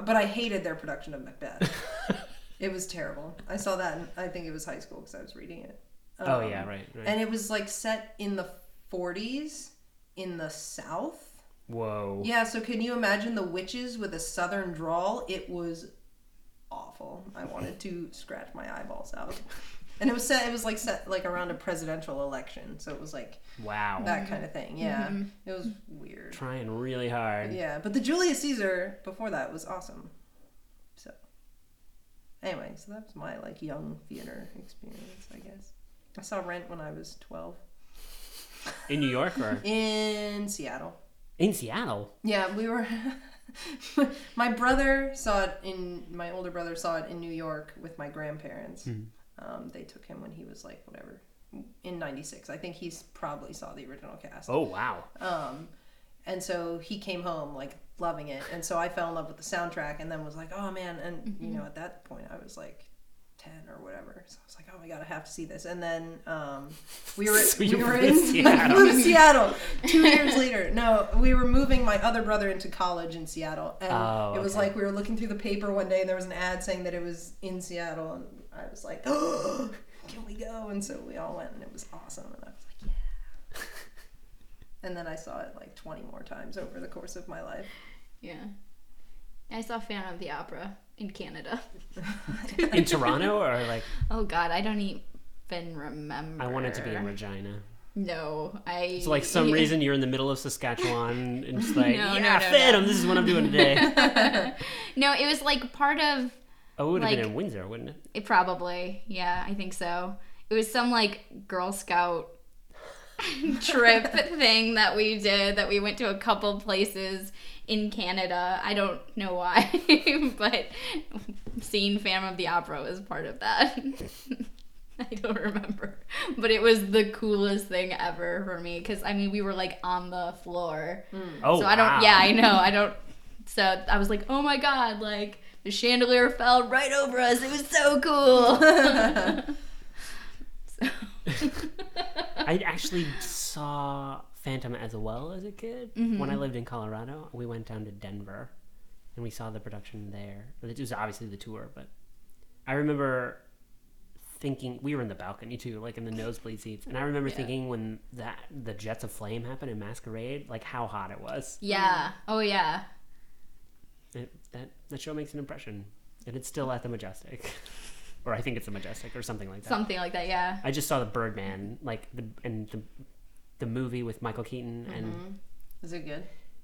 but I hated their production of Macbeth. [laughs] it was terrible. I saw that, in, I think it was high school because I was reading it. oh Um, yeah, right, right. and it was like set in the forties in the South. Whoa. Yeah, so can you imagine the witches with a southern drawl? It was awful. I wanted to scratch my eyeballs out. And it was set it was like set like around a presidential election, so it was like Wow. that kind of thing. Yeah. Mm-hmm. It was weird. Trying really hard. Yeah, but the Julius Caesar before that was awesome. So anyway, so that was my like young theater experience, I guess. I saw Rent when I was 12 In New York or [laughs] in Seattle. in Seattle? Yeah, we were. [laughs] my brother saw it in. My older brother saw it in New York with my grandparents. Hmm. Um, they took him when he was like whatever in '96. I think he's probably saw the original cast. Oh wow. Um, and so he came home like loving it, and so I fell in love with the soundtrack, and then was like, oh man, and you know at that point I was like. 10 or whatever so i was like oh my god i have to see this and then um, we were [laughs] So we you were in Seattle. [laughs] flew to Seattle two years later no we were moving my other brother into college in seattle and Oh, it was okay. like we were looking through the paper one day and there was an ad saying that it was in seattle and i was like oh can we go and so we all went and it was awesome and i was like yeah [laughs] and then i saw it like 20 more times over the course of my life Yeah. I saw Phantom of the Opera in Canada. [laughs] In Toronto or like [laughs] Oh God, I don't even remember. I want it to be in Regina. No, I. It's like some reason you're in the middle of Saskatchewan and just like, No, no, yeah, no, Phantom, no. this is what I'm doing today. No, it was like part of Oh, it would have been in Windsor, wouldn't it? it. Probably, yeah, I think so. It was some like Girl Scout [laughs] trip [laughs] thing that we did. That we went to a couple places in Canada. I don't know why, [laughs] but seeing Phantom of the Opera was part of that. I don't remember, but it was the coolest thing ever for me because I mean we were like on the floor. Hmm. Oh, so I don't. wow. Yeah, I know. I don't. So I was like, oh my god, like the chandelier fell right over us. It was so cool. [laughs] so. I actually saw Phantom as well as a kid. Mm-hmm. When I lived in Colorado, we went down to Denver and we saw the production there. It was obviously the tour, but I remember thinking we were in the balcony too, like in the nosebleed seats, and I remember Yeah. thinking when that the Jets of Flame happened in Masquerade, like how hot it was. yeah. Oh yeah. It, that that show makes an impression, and it's still at the Majestic, [laughs] or I think it's the Majestic or something like that. Something like that. Yeah. I just saw the Birdman, like the and the the movie with Michael Keaton, and mm-hmm. is it good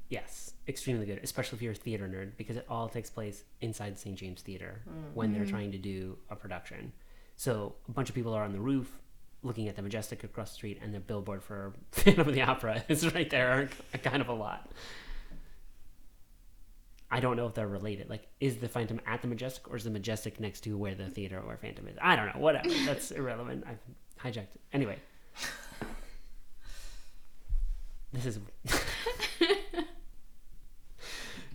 yes, extremely good, especially if you're a theater nerd, because it all takes place inside St. James Theater mm. when they're mm-hmm. trying to do a production. So a bunch of people are on the roof looking at the Majestic across the street, and the billboard for [laughs] Phantom of the Opera is right there, [laughs] kind of a lot. I don't know if they're related. Like, is the Phantom at the Majestic, or is the Majestic next to where the theater or Phantom is? I don't know. Whatever. [laughs] That's irrelevant. I've hijacked it. Anyway. [laughs] This is.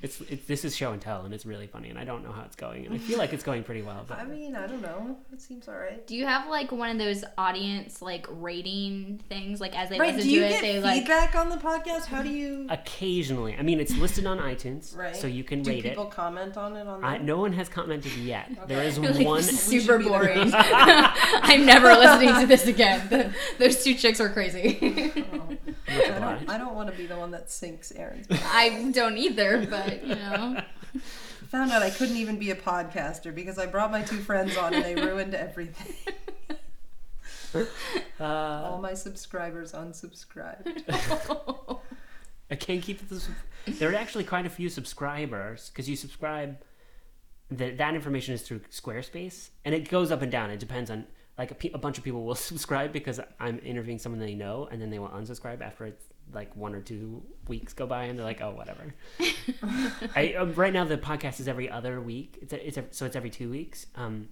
It's, it's this is show and tell, and it's really funny, and I don't know how it's going, and I feel like it's going pretty well. But [laughs] i mean i don't know it seems all right Do you have like one of those audience like rating things? Like as they right listen do you to it, get they like. feedback on the podcast how do you occasionally, I mean, it's listed on iTunes, [laughs] right so you can do rate people it. comment on it on I, no one has commented yet. [laughs] There is Like, one. super boring. I'm never listening to this again. The- those two chicks are crazy. Oh. I don't. I don't want to be the one that sinks Aaron's. I don't either, but you know. [laughs] found out I couldn't even be a podcaster because I brought my two friends on and they ruined everything. [laughs] Uh, All my subscribers unsubscribed. [laughs] I can't keep this. There are actually quite a few subscribers because you subscribe. That that information is through Squarespace, and it goes up and down. It depends on like a, pe- a bunch of people will subscribe because I'm interviewing someone they know, and then they will unsubscribe after it's like one or two weeks go by, and they're like, "Oh, whatever." [laughs] [laughs] I um, right now the podcast is every other week. It's a, it's a, so it's every two weeks. Um,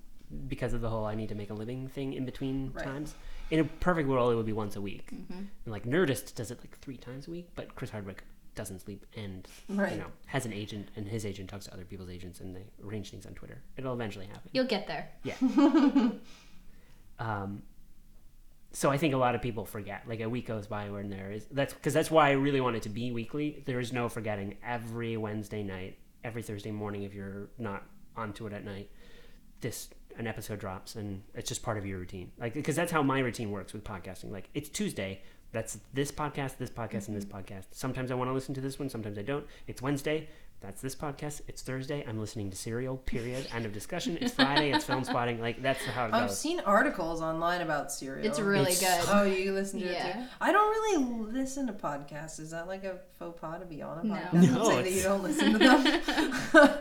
because of the whole I need to make a living thing in between Right. times. In a perfect world, it would be once a week. Mm-hmm. And like Nerdist does it like three times a week, but Chris Hardwick doesn't sleep and Right. you know has an agent, and his agent talks to other people's agents, and they arrange things on Twitter. It'll eventually happen. You'll get there. Yeah. [laughs] um, so I think a lot of people forget. Like a week goes by when there is that's because that's why I really want it to be weekly. There is no forgetting. Every Wednesday night, every Thursday morning, if you're not onto it at night, this an episode drops, and it's just part of your routine. Like because that's how my routine works with podcasting. Like it's Tuesday. That's this podcast, this podcast, and this mm-hmm. podcast. Sometimes I want to listen to this one. Sometimes I don't. It's Wednesday. That's this podcast. It's Thursday. I'm listening to Serial. Period. End of discussion. It's Friday. It's Filmspotting. Like that's how it goes. I've seen articles online about Serial. It's really It's- good. Oh, you listen to it too? I don't really listen to podcasts. Is that like a faux pas to be on a podcast [laughs] No, and say that you don't listen to them?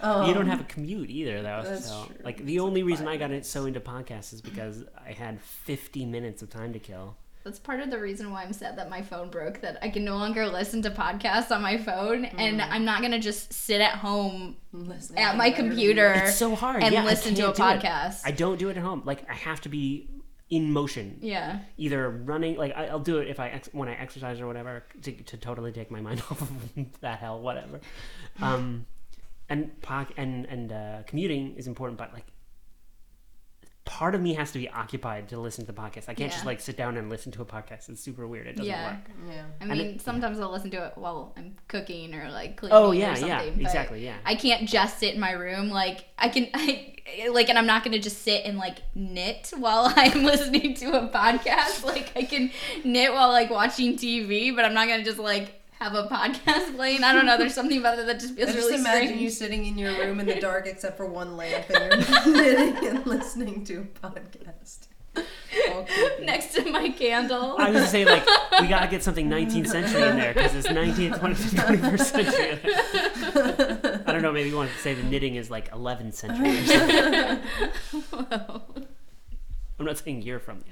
um, [laughs] you don't have a commute either, though. That's so, true. like It's the only like reason five I got it minutes. so into podcasts is because I had 50 minutes of time to kill. That's part of the reason why I'm sad that my phone broke. That I can no longer listen to podcasts on my phone, and Mm. I'm not gonna just sit at home Listening at my computer It's so hard. and yeah, listen to a can't it. podcast. I don't do it at home. Like I have to be in motion. yeah, Either running, like I, I'll do it if I ex- when I exercise or whatever to, to totally take my [laughs] mind off of that hell, whatever. Um, and pod, and and uh, commuting is important, but like part of me has to be occupied to listen to the podcast. I can't just like sit down and listen to a podcast. It's super weird. It doesn't Yeah. work. Yeah. I mean, it- sometimes I'll listen to it while I'm cooking or like cleaning Oh yeah, or something. yeah, exactly, yeah. I can't just sit in my room. Like I can, [laughs] I like, and I'm not gonna just sit and like knit while [laughs] I'm listening to a podcast. Like I can knit while like watching TV, but I'm not gonna just like have a podcast playing. I don't know. There's something about it that just I feels just really imagine strange. you sitting in your room in the dark except for one lamp and you're [laughs] knitting and listening to a podcast. Next to my candle. I was gonna say like we gotta get something [laughs] 19th century in there because it's 19th, 20th, 21st century. I don't know. Maybe you want to say the knitting is like 11th century. Or something. [laughs] I'm not saying you're from.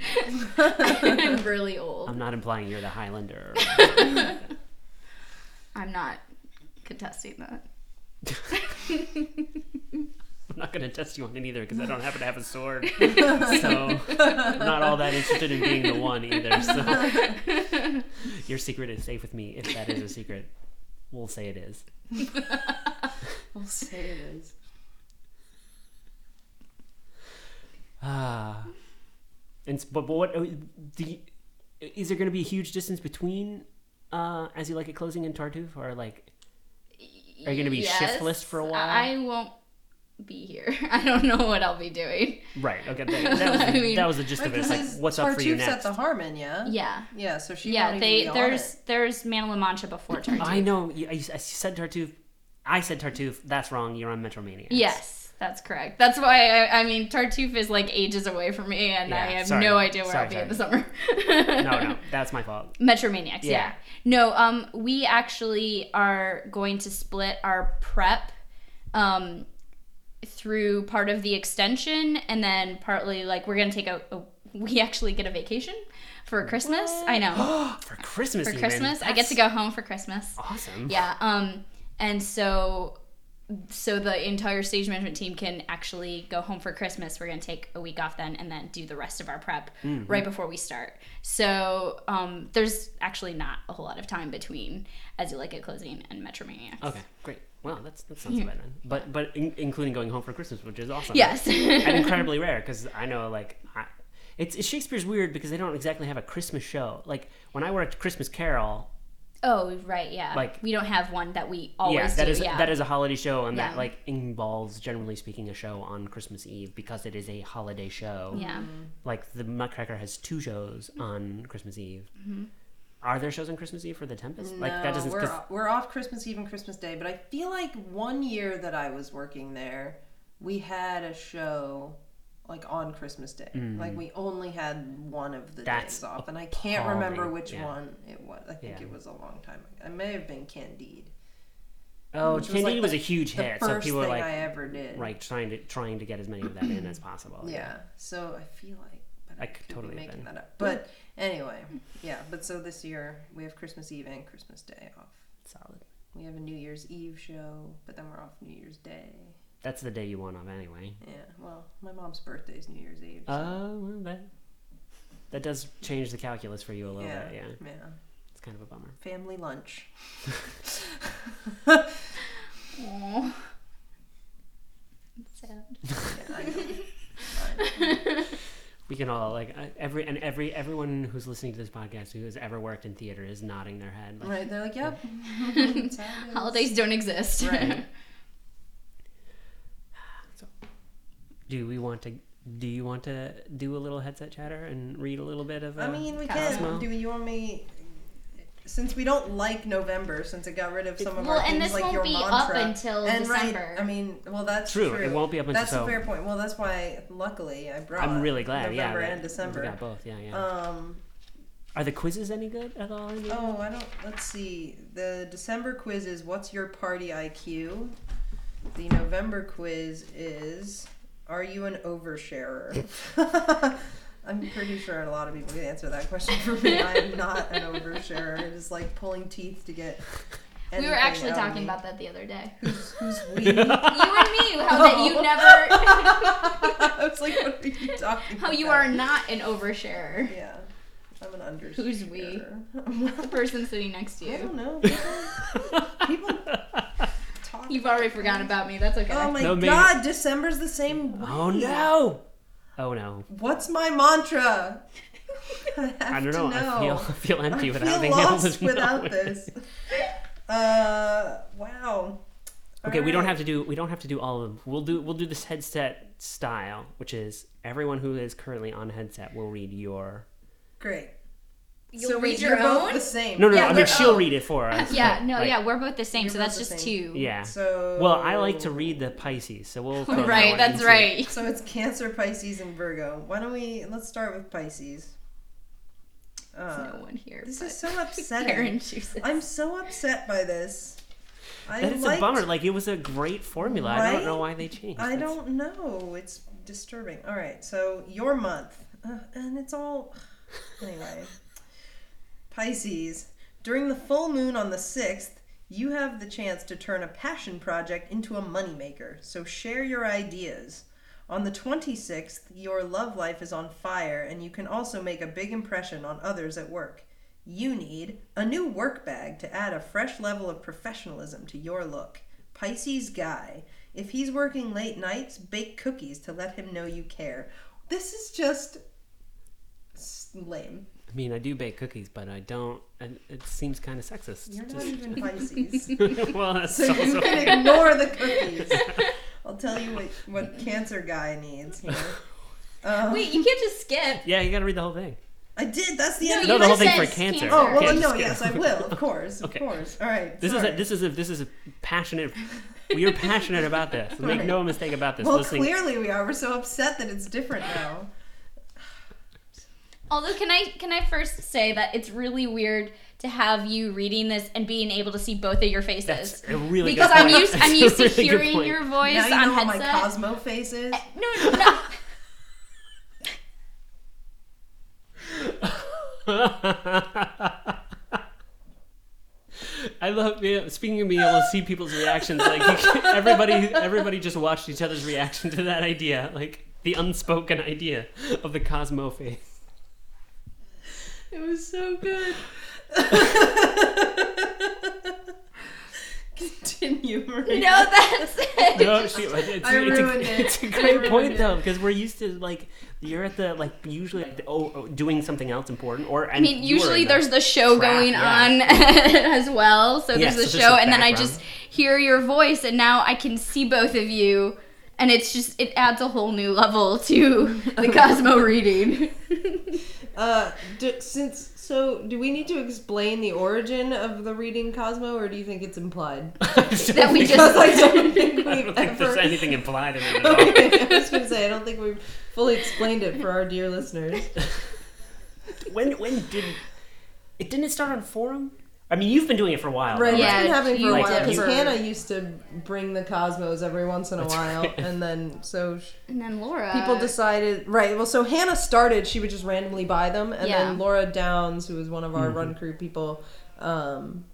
I'm really old. I'm not implying you're the Highlander. I'm not contesting that. [laughs] I'm not gonna test you on it either because I don't happen to have a sword. [laughs] So I'm not all that interested in being the one either. So [laughs] your secret is safe with me if that is a secret. We'll say it is. We'll say it is. Ah, and but, but what uh, the is there going to be a huge distance between uh as you like it closing in Tartuffe or like Are you gonna be shiftless for a while? I won't be here. [laughs] I don't know what I'll be doing. right okay that, [laughs] that was the, I mean- that was the gist Right, of it. It's 'cause like his what's up for you Tartuffe's next? at the Harman, yeah? Yeah. Yeah, so she yeah, won't they even be there's on it. there's Man La Mancha before [clears throat] Tartuffe. I know you, I, I said Tartuffe. I said Tartuffe. That's wrong. You're on Metromania. Yes, that's correct. That's why I, I mean Tartuffe is like ages away from me, and I have sorry. no idea where Sorry, I'll be sorry. in the summer. No, no, [laughs] that's my fault. Metromaniacs, yeah. Yeah. No, um, we actually are going to split our prep, um, through part of the extension, and then partly like we're gonna take a. a we actually get a vacation for Christmas. I know [gasps] For Christmas. for even. Christmas. I get to go home for Christmas. Awesome. Yeah. Um, and so, so the entire stage management team can actually go home for Christmas. We're gonna take a week off then, and then do the rest of our prep Mm-hmm. right before we start. So, um, there's actually not a whole lot of time between As You Like It closing and Metromaniacs. Okay, great. Well, that's that's not so bad then. But but in, including going home for Christmas, which is awesome. Yes. and [laughs] incredibly rare because I know like I, it's, it's Shakespeare's weird because they don't exactly have a Christmas show. Like when I worked Christmas Carol, oh, right. Yeah. Like- we don't have one that we always yeah, that do. is yeah. that is a holiday show, and that like involves generally speaking a show on Christmas Eve because it is a holiday show. Yeah. Like the Nutcracker has two shows on Christmas Eve. Mm-hmm. Are there shows on Christmas Eve for the Tempest? No, like that doesn't. we're, 'cause- off, we're off Christmas Eve and Christmas Day, but I feel like one year that I was working there, we had a show like on Christmas Day. Like we only had one of the Mm. That's days off, and I can't remember which yeah. one it was. I think Yeah. it was a long time ago. It may have been Candide. Oh, which was, Candide like, was the- a huge hit, so people were like, I ever did. right, trying to trying to get as many of that in as possible. Yeah. So I feel like, but I I, could totally be making that up. But anyway, yeah. But so this year we have Christmas Eve and Christmas Day off. solid. We have a New Year's Eve show, but then we're off New Year's Day. That's the day you want off anyway. Yeah. Well, my mom's birthday is New Year's Eve. So. Oh, well, that that does change the calculus for you a little yeah. bit. Yeah, Yeah. it's kind of a bummer. Family lunch. [laughs] Aw. Sad. Yeah, I know. I know. We can all like uh, every and every everyone who's listening to this podcast who has ever worked in theater is nodding their head. Like, Right? They're like, yep. That's how it is. Holidays don't exist. Right. Do we want to? Do you want to do a little headset chatter and read a little bit of? Uh, I mean, we Cosmo? can. Do you want me? Since we don't like November, since it got rid of some of Well, our and things this like won't your be up mantra. until and December. right, I mean, well, that's True, true. it won't be up until That's so- a fair point. Well, that's why, luckily, I brought. I'm really glad. yeah, November that- and December. We got both. Yeah, yeah. Um. Are the quizzes any good at all? in here? Oh, I don't. Let's see. The December quiz is what's your party IQ. The November quiz is are you an oversharer? [laughs] I'm pretty sure a lot of people can answer that question for me. I am not an oversharer. It is like pulling teeth to get. we were actually talking me. about that the other day. who's, who's [laughs] we. you and me, how that you never, [laughs] I was like, what are you talking how about? you are not an oversharer. Yeah, I'm an undersharer. Who's we? The person sitting next to you. I don't know. People, people talk. You've already forgotten about me. That's okay. Oh my No, maybe- god, December's the same way. Oh no! Oh no! What's my mantra? [laughs] I, have I don't to know. I feel I feel empty I without feel being lost able to without know. this. [laughs] Uh, wow. Okay, we don't Alright. have to do we don't have to do all of them. We'll do we'll do this headset style, which is everyone who is currently on headset will read your. Great. You'll so read wait, your you're both own? the same. No, no, Yeah, no. I mean, she'll oh. read it for us. [laughs] yeah, but, no, like, yeah, we're both the same, You're so that's just same. two. Yeah. So Well, I like to read the Pisces, so we'll. [laughs] throw that Right, one that's into- right. So it's Cancer, Pisces, and Virgo. Why don't we? Let's start with Pisces. There's Uh, no one here. this but is so [laughs] upsetting. Karen chooses. I'm so upset by this. I That is liked- a bummer. Like it was a great formula. I don't Right? know why they changed. I That's- don't know. It's disturbing. All right, so your month, uh, and it's all [sighs] anyway. Pisces. During the full moon on the sixth, you have the chance to turn a passion project into a moneymaker. So share your ideas. On the 26th, your love life is on fire, and you can also make a big impression on others at work. You need a new work bag to add a fresh level of professionalism to your look. Pisces guy. If he's working late nights, bake cookies to let him know you care. This is just lame. I mean, I do bake cookies, but I don't. And it seems kind of sexist. You're not Just- even [laughs] Pisces. [laughs] well, that's so you can [laughs] ignore the cookies. I'll tell you what, what Cancer guy needs here. Um, Wait, you can't just skip. Yeah, you got to read the whole thing. I did. That's the No, end. No, of the whole thing for said cancer. Oh well, no, skip. yes, I will. Of course, of Okay. course. All right. This is sorry. a this is a this is a passionate. We are passionate about this. Make Right. no mistake about this. Well, Listening, clearly we are. We're so upset that it's different now. Although, can I can I first say that it's really weird to have you reading this and being able to see both of your faces that's a really because good I'm point. used I'm [laughs] used to really good hearing your voice now you on know what my. Cosmo face is. Eh, no, no, no. [laughs] I love being, speaking of being able to see people's reactions. Like you can, everybody, everybody just watched each other's reaction to that idea, like the unspoken idea of the Cosmo face. It was so good. [laughs] Continue, Maria. No, that's [laughs] it. No, she, it's, I it's, ruined a, it. it's a I great point it. though, because we're used to like you're at the like usually at the, oh, oh, doing something else important, or I mean, usually there's the show track, going yeah. on [laughs] as well. So Yeah, there's the so there's show, the and then I just hear your voice, and now I can see both of you, and it's just it adds a whole new level to the Cosmo reading. Uh, d- since so, do we need to explain the origin of the reading Cosmo, or do you think it's implied? [laughs] that we just I don't [laughs] think I we've don't think there's anything implied in it at [laughs] all. Okay, I was gonna say I don't think we've fully explained it for our dear listeners. when when did it didn't it start on forum? I mean, you've been doing it for a while. Right, though, Yeah, it's been happening for you a did while because for- Hannah used to bring the Cosmos every once in a while, right. and then so sh- [laughs] And then Laura. people decided right. Well, so Hannah started; she would just randomly buy them, and Yeah. then Laura Downs, who was one of our Mm-hmm. run crew people, um,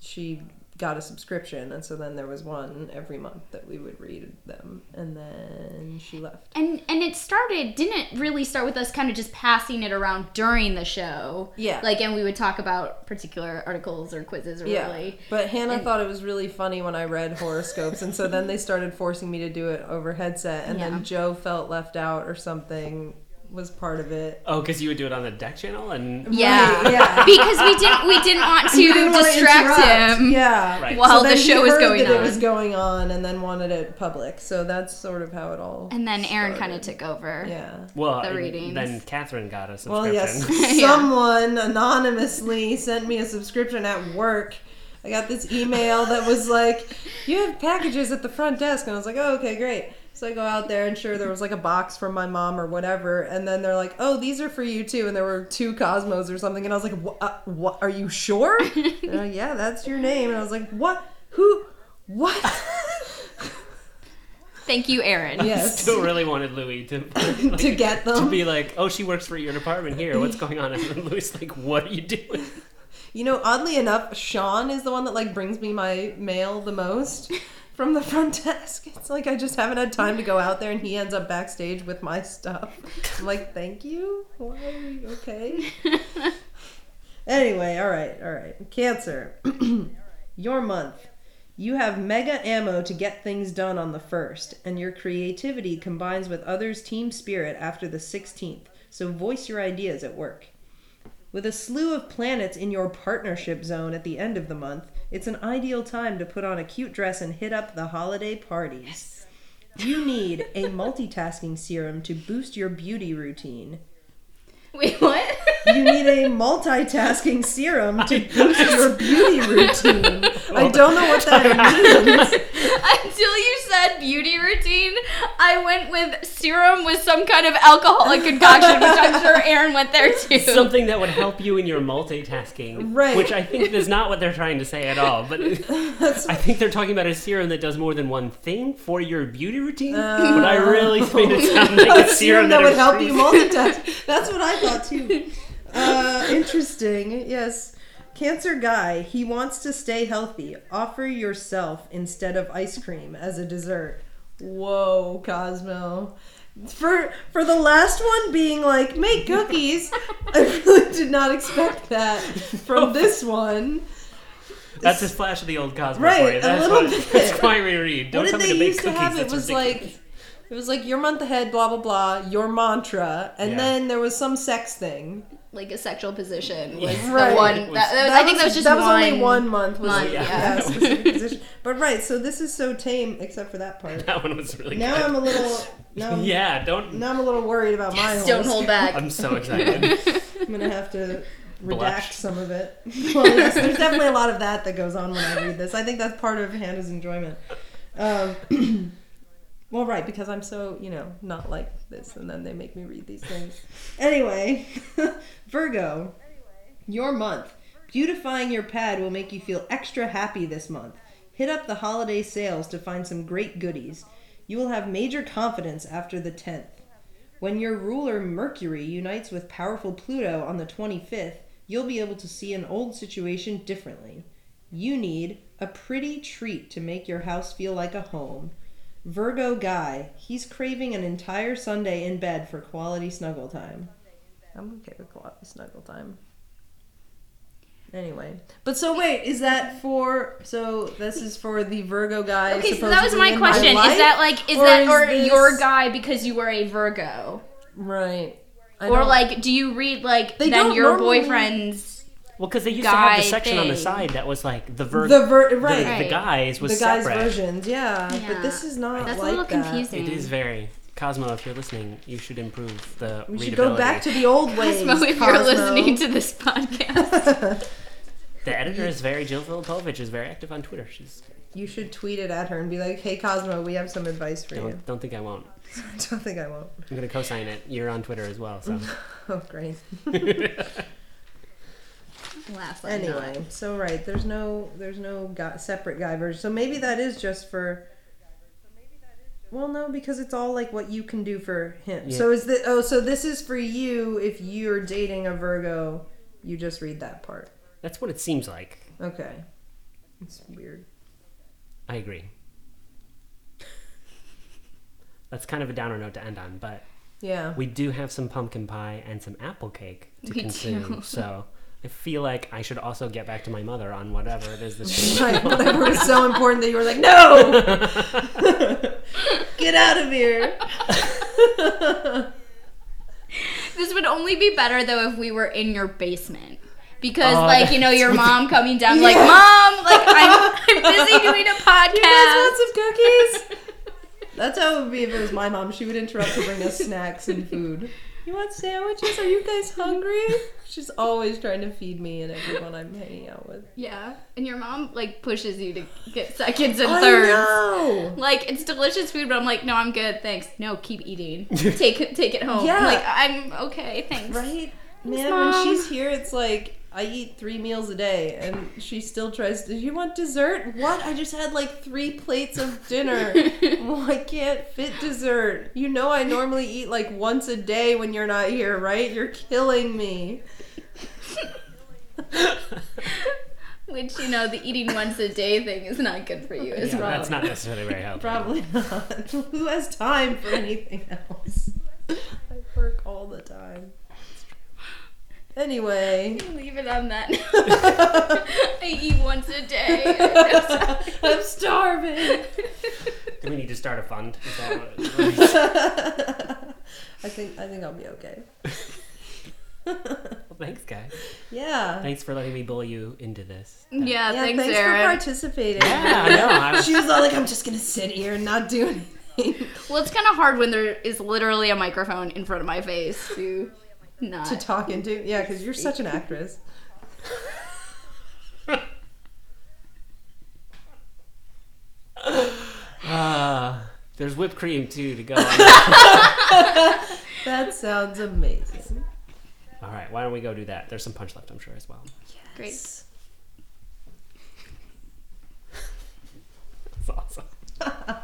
she got a subscription, and so then there was one every month that we would read them, and then she left. And and it started didn't really start with us kind of just passing it around during the show? Yeah. Like and we would talk about particular articles or quizzes or Yeah, really. but Hannah And- thought it was really funny when I read horoscopes, and so then they started forcing me to do it over headset, and Yeah. then Joe felt left out or something was part of it. Oh, because you would do it on the deck channel, and Yeah. Right, yeah. [laughs] because we didn't we didn't want [laughs] to didn't wanna distract interrupt. him Yeah. Right. while So the show was going that on. It was going on, and then wanted it public. So that's sort of how it all. and then Aaron kind of took over. Yeah. well, The and readings. then Catherine got a Well, subscription. yes. [laughs] Yeah. Someone anonymously sent me a subscription at work. I got this email that was like, "You have packages at the front desk," and I was like, "Oh, okay, great." So I go out there, and sure, there was like a box from my mom or whatever, and then they're like, "Oh, these are for you too," and there were two Cosmos or something, and I was like, "What? Uh, what? Are you sure?" [laughs] And like, yeah, that's your name, and I was like, "What? Who? What?" [laughs] [laughs] Thank you, Aaron. yes. Still really wanted Louis to like, to get them. to be like, oh, she works for your department here. What's going on? And then Louis like, what are you doing? You know, oddly enough, Sean is the one that like brings me my mail the most from the front desk. [laughs] It's like I just haven't had time to go out there, and he ends up backstage with my stuff. I'm like, thank you. Why? [laughs] Okay? anyway, all right, all right. Cancer, [clears throat] your month. You have mega ammo to get things done on the first, and your creativity combines with others' team spirit after the 16th. So voice your ideas at work. With a slew of planets in your partnership zone at the end of the month, it's an ideal time to put on a cute dress and hit up the holiday parties. You need a multitasking serum to boost your beauty routine. Wait, what? You need a multitasking serum to boost your beauty routine. [laughs] I don't know what that means. Until you said beauty routine, I went with serum with some kind of alcoholic concoction, which I'm sure Aaron went there too. Something that would help you in your multitasking. Right. Which I think is not what they're trying to say at all. But [laughs] I think they're talking about a serum that does more than one thing for your beauty routine. but I really made it sound [laughs] like a, a serum that would help you multitask. That's what I [laughs] thought too. Uh, interesting. Yes. Cancer guy, he wants to stay healthy. Offer yourself instead of ice cream as a dessert. Whoa, Cosmo. For for the last one being like make cookies, [laughs] I really did not expect that from this one. That's a splash of the old Cosmo Right, for you. a That's little what, bit. That's why we read. Don't what tell did me they to used to cookies. have? It was ridiculous. like it was like your month ahead, blah blah blah, your mantra, and Yeah. then there was some sex thing. Like a sexual position was Yeah. the Right. one. Was- That, that was, I think that was just that was one. only one month. Was month, it? yeah. yeah, [laughs] specific position. But right, so this is so tame, except for that part. that one was really good. Now good. I'm a little. [laughs] Now I'm, yeah, don't. Now I'm a little worried about my. Don't hold back. I'm so excited. [laughs] I'm gonna have to redact Blush. some of it. Well, yes, there's definitely a lot of that that goes on when I read this. I think that's part of Hannah's enjoyment. Um, [clears throat] well, right, because I'm so you know not like this, and then they make me read these things. Anyway, [laughs] Virgo, your month. Beautifying your pad will make you feel extra happy this month. Hit up the holiday sales to find some great goodies. You will have major confidence after the 10th. When your ruler Mercury unites with powerful Pluto on the 25th, you'll be able to see an old situation differently. You need a pretty treat to make your house feel like a home. Virgo guy, he's craving an entire Sunday in bed for quality snuggle time. I'm okay with quality snuggle time. Anyway, but so wait, is that for? So this is for the Virgo guy. Okay, so that was my question. life? is that like is Or that is or this- your guy because you were a Virgo? right? I Or don't- like do you read like They then your normally- boyfriend's Well, because they used to have the Guy section on the side that was like the ver- the ver- the, right? the guys was the guys' separate. versions, yeah. Yeah. But this is not That's like a little that. confusing. It is very Cosmo. If you're listening, you should improve the We should go back to the old ways. Cosmo if you're listening to this podcast. [laughs] The editor is very Jill Filipovic is very active on Twitter. She's you should tweet it at her and be like, "Hey Cosmo, we have some advice for you." don't, don't think I won't. [laughs] Don't think I won't. I'm gonna co-sign it. You're on Twitter as well, so [laughs] Oh, great. Laughs like Anyway, so right, there's no there's no guy, separate guy version. So maybe that is just for. Well, no, because it's all like what you can do for him. Yeah. So is the oh, so this is for you if you're dating a Virgo, you just read that part. That's what it seems like. Okay, it's weird. I agree. That's kind of a downer note to end on, but Yeah. we do have some pumpkin pie and some apple cake to We consume. do. So I feel like I should also get back to my mother on whatever it is this [laughs] Right, whatever was so important that you were like, no, [laughs] get out of here. [laughs] This would only be better though if we were in your basement. Because Oh, like, you know, your that's- mom coming down like, Mom, like I'm, I'm busy doing a podcast. You guys want some cookies? That's how it would be if it was my mom. She would interrupt to bring us snacks and food. You want sandwiches? Are you guys hungry? She's always trying to feed me and everyone I'm hanging out with. Yeah. And your mom like pushes you to get seconds and I thirds. know. Like it's delicious food, but I'm like, no, I'm good, thanks. No, keep eating. [laughs] take it, take it home. Yeah. Like I'm okay, thanks. Right? Man, Mom. when she's here, it's like I eat three meals a day, and she still tries to. You want dessert? What? I just had like three plates of dinner. [laughs] well, I can't fit dessert. You know, I normally eat like once a day when you're not here, right? You're killing me. [laughs] Which you know, the eating once a day thing is not good for you as Yeah, well. that's not necessarily very helpful. Probably not. [laughs] Who has time for anything else? I work all the time. Anyway. Leave it on that. [laughs] [laughs] I eat once a day. [laughs] I'm starving. Do we need to start a fund? Is that what- what it is? I think I think I'll be okay. well, thanks, guys. Yeah. Thanks for letting me bully you into this. yeah, yeah, thanks, thanks, for participating. Yeah, I know. I was, She was all like, I'm just gonna sit here and not do anything. well, it's kind of hard when there is literally a microphone in front of my face to not. to talk into. Yeah, because you're such an actress. uh, there's whipped cream too to go. on. [laughs] That sounds amazing. All right, why don't we go do that? There's some punch left, I'm sure, as well. Great. [laughs] That's awesome. [laughs]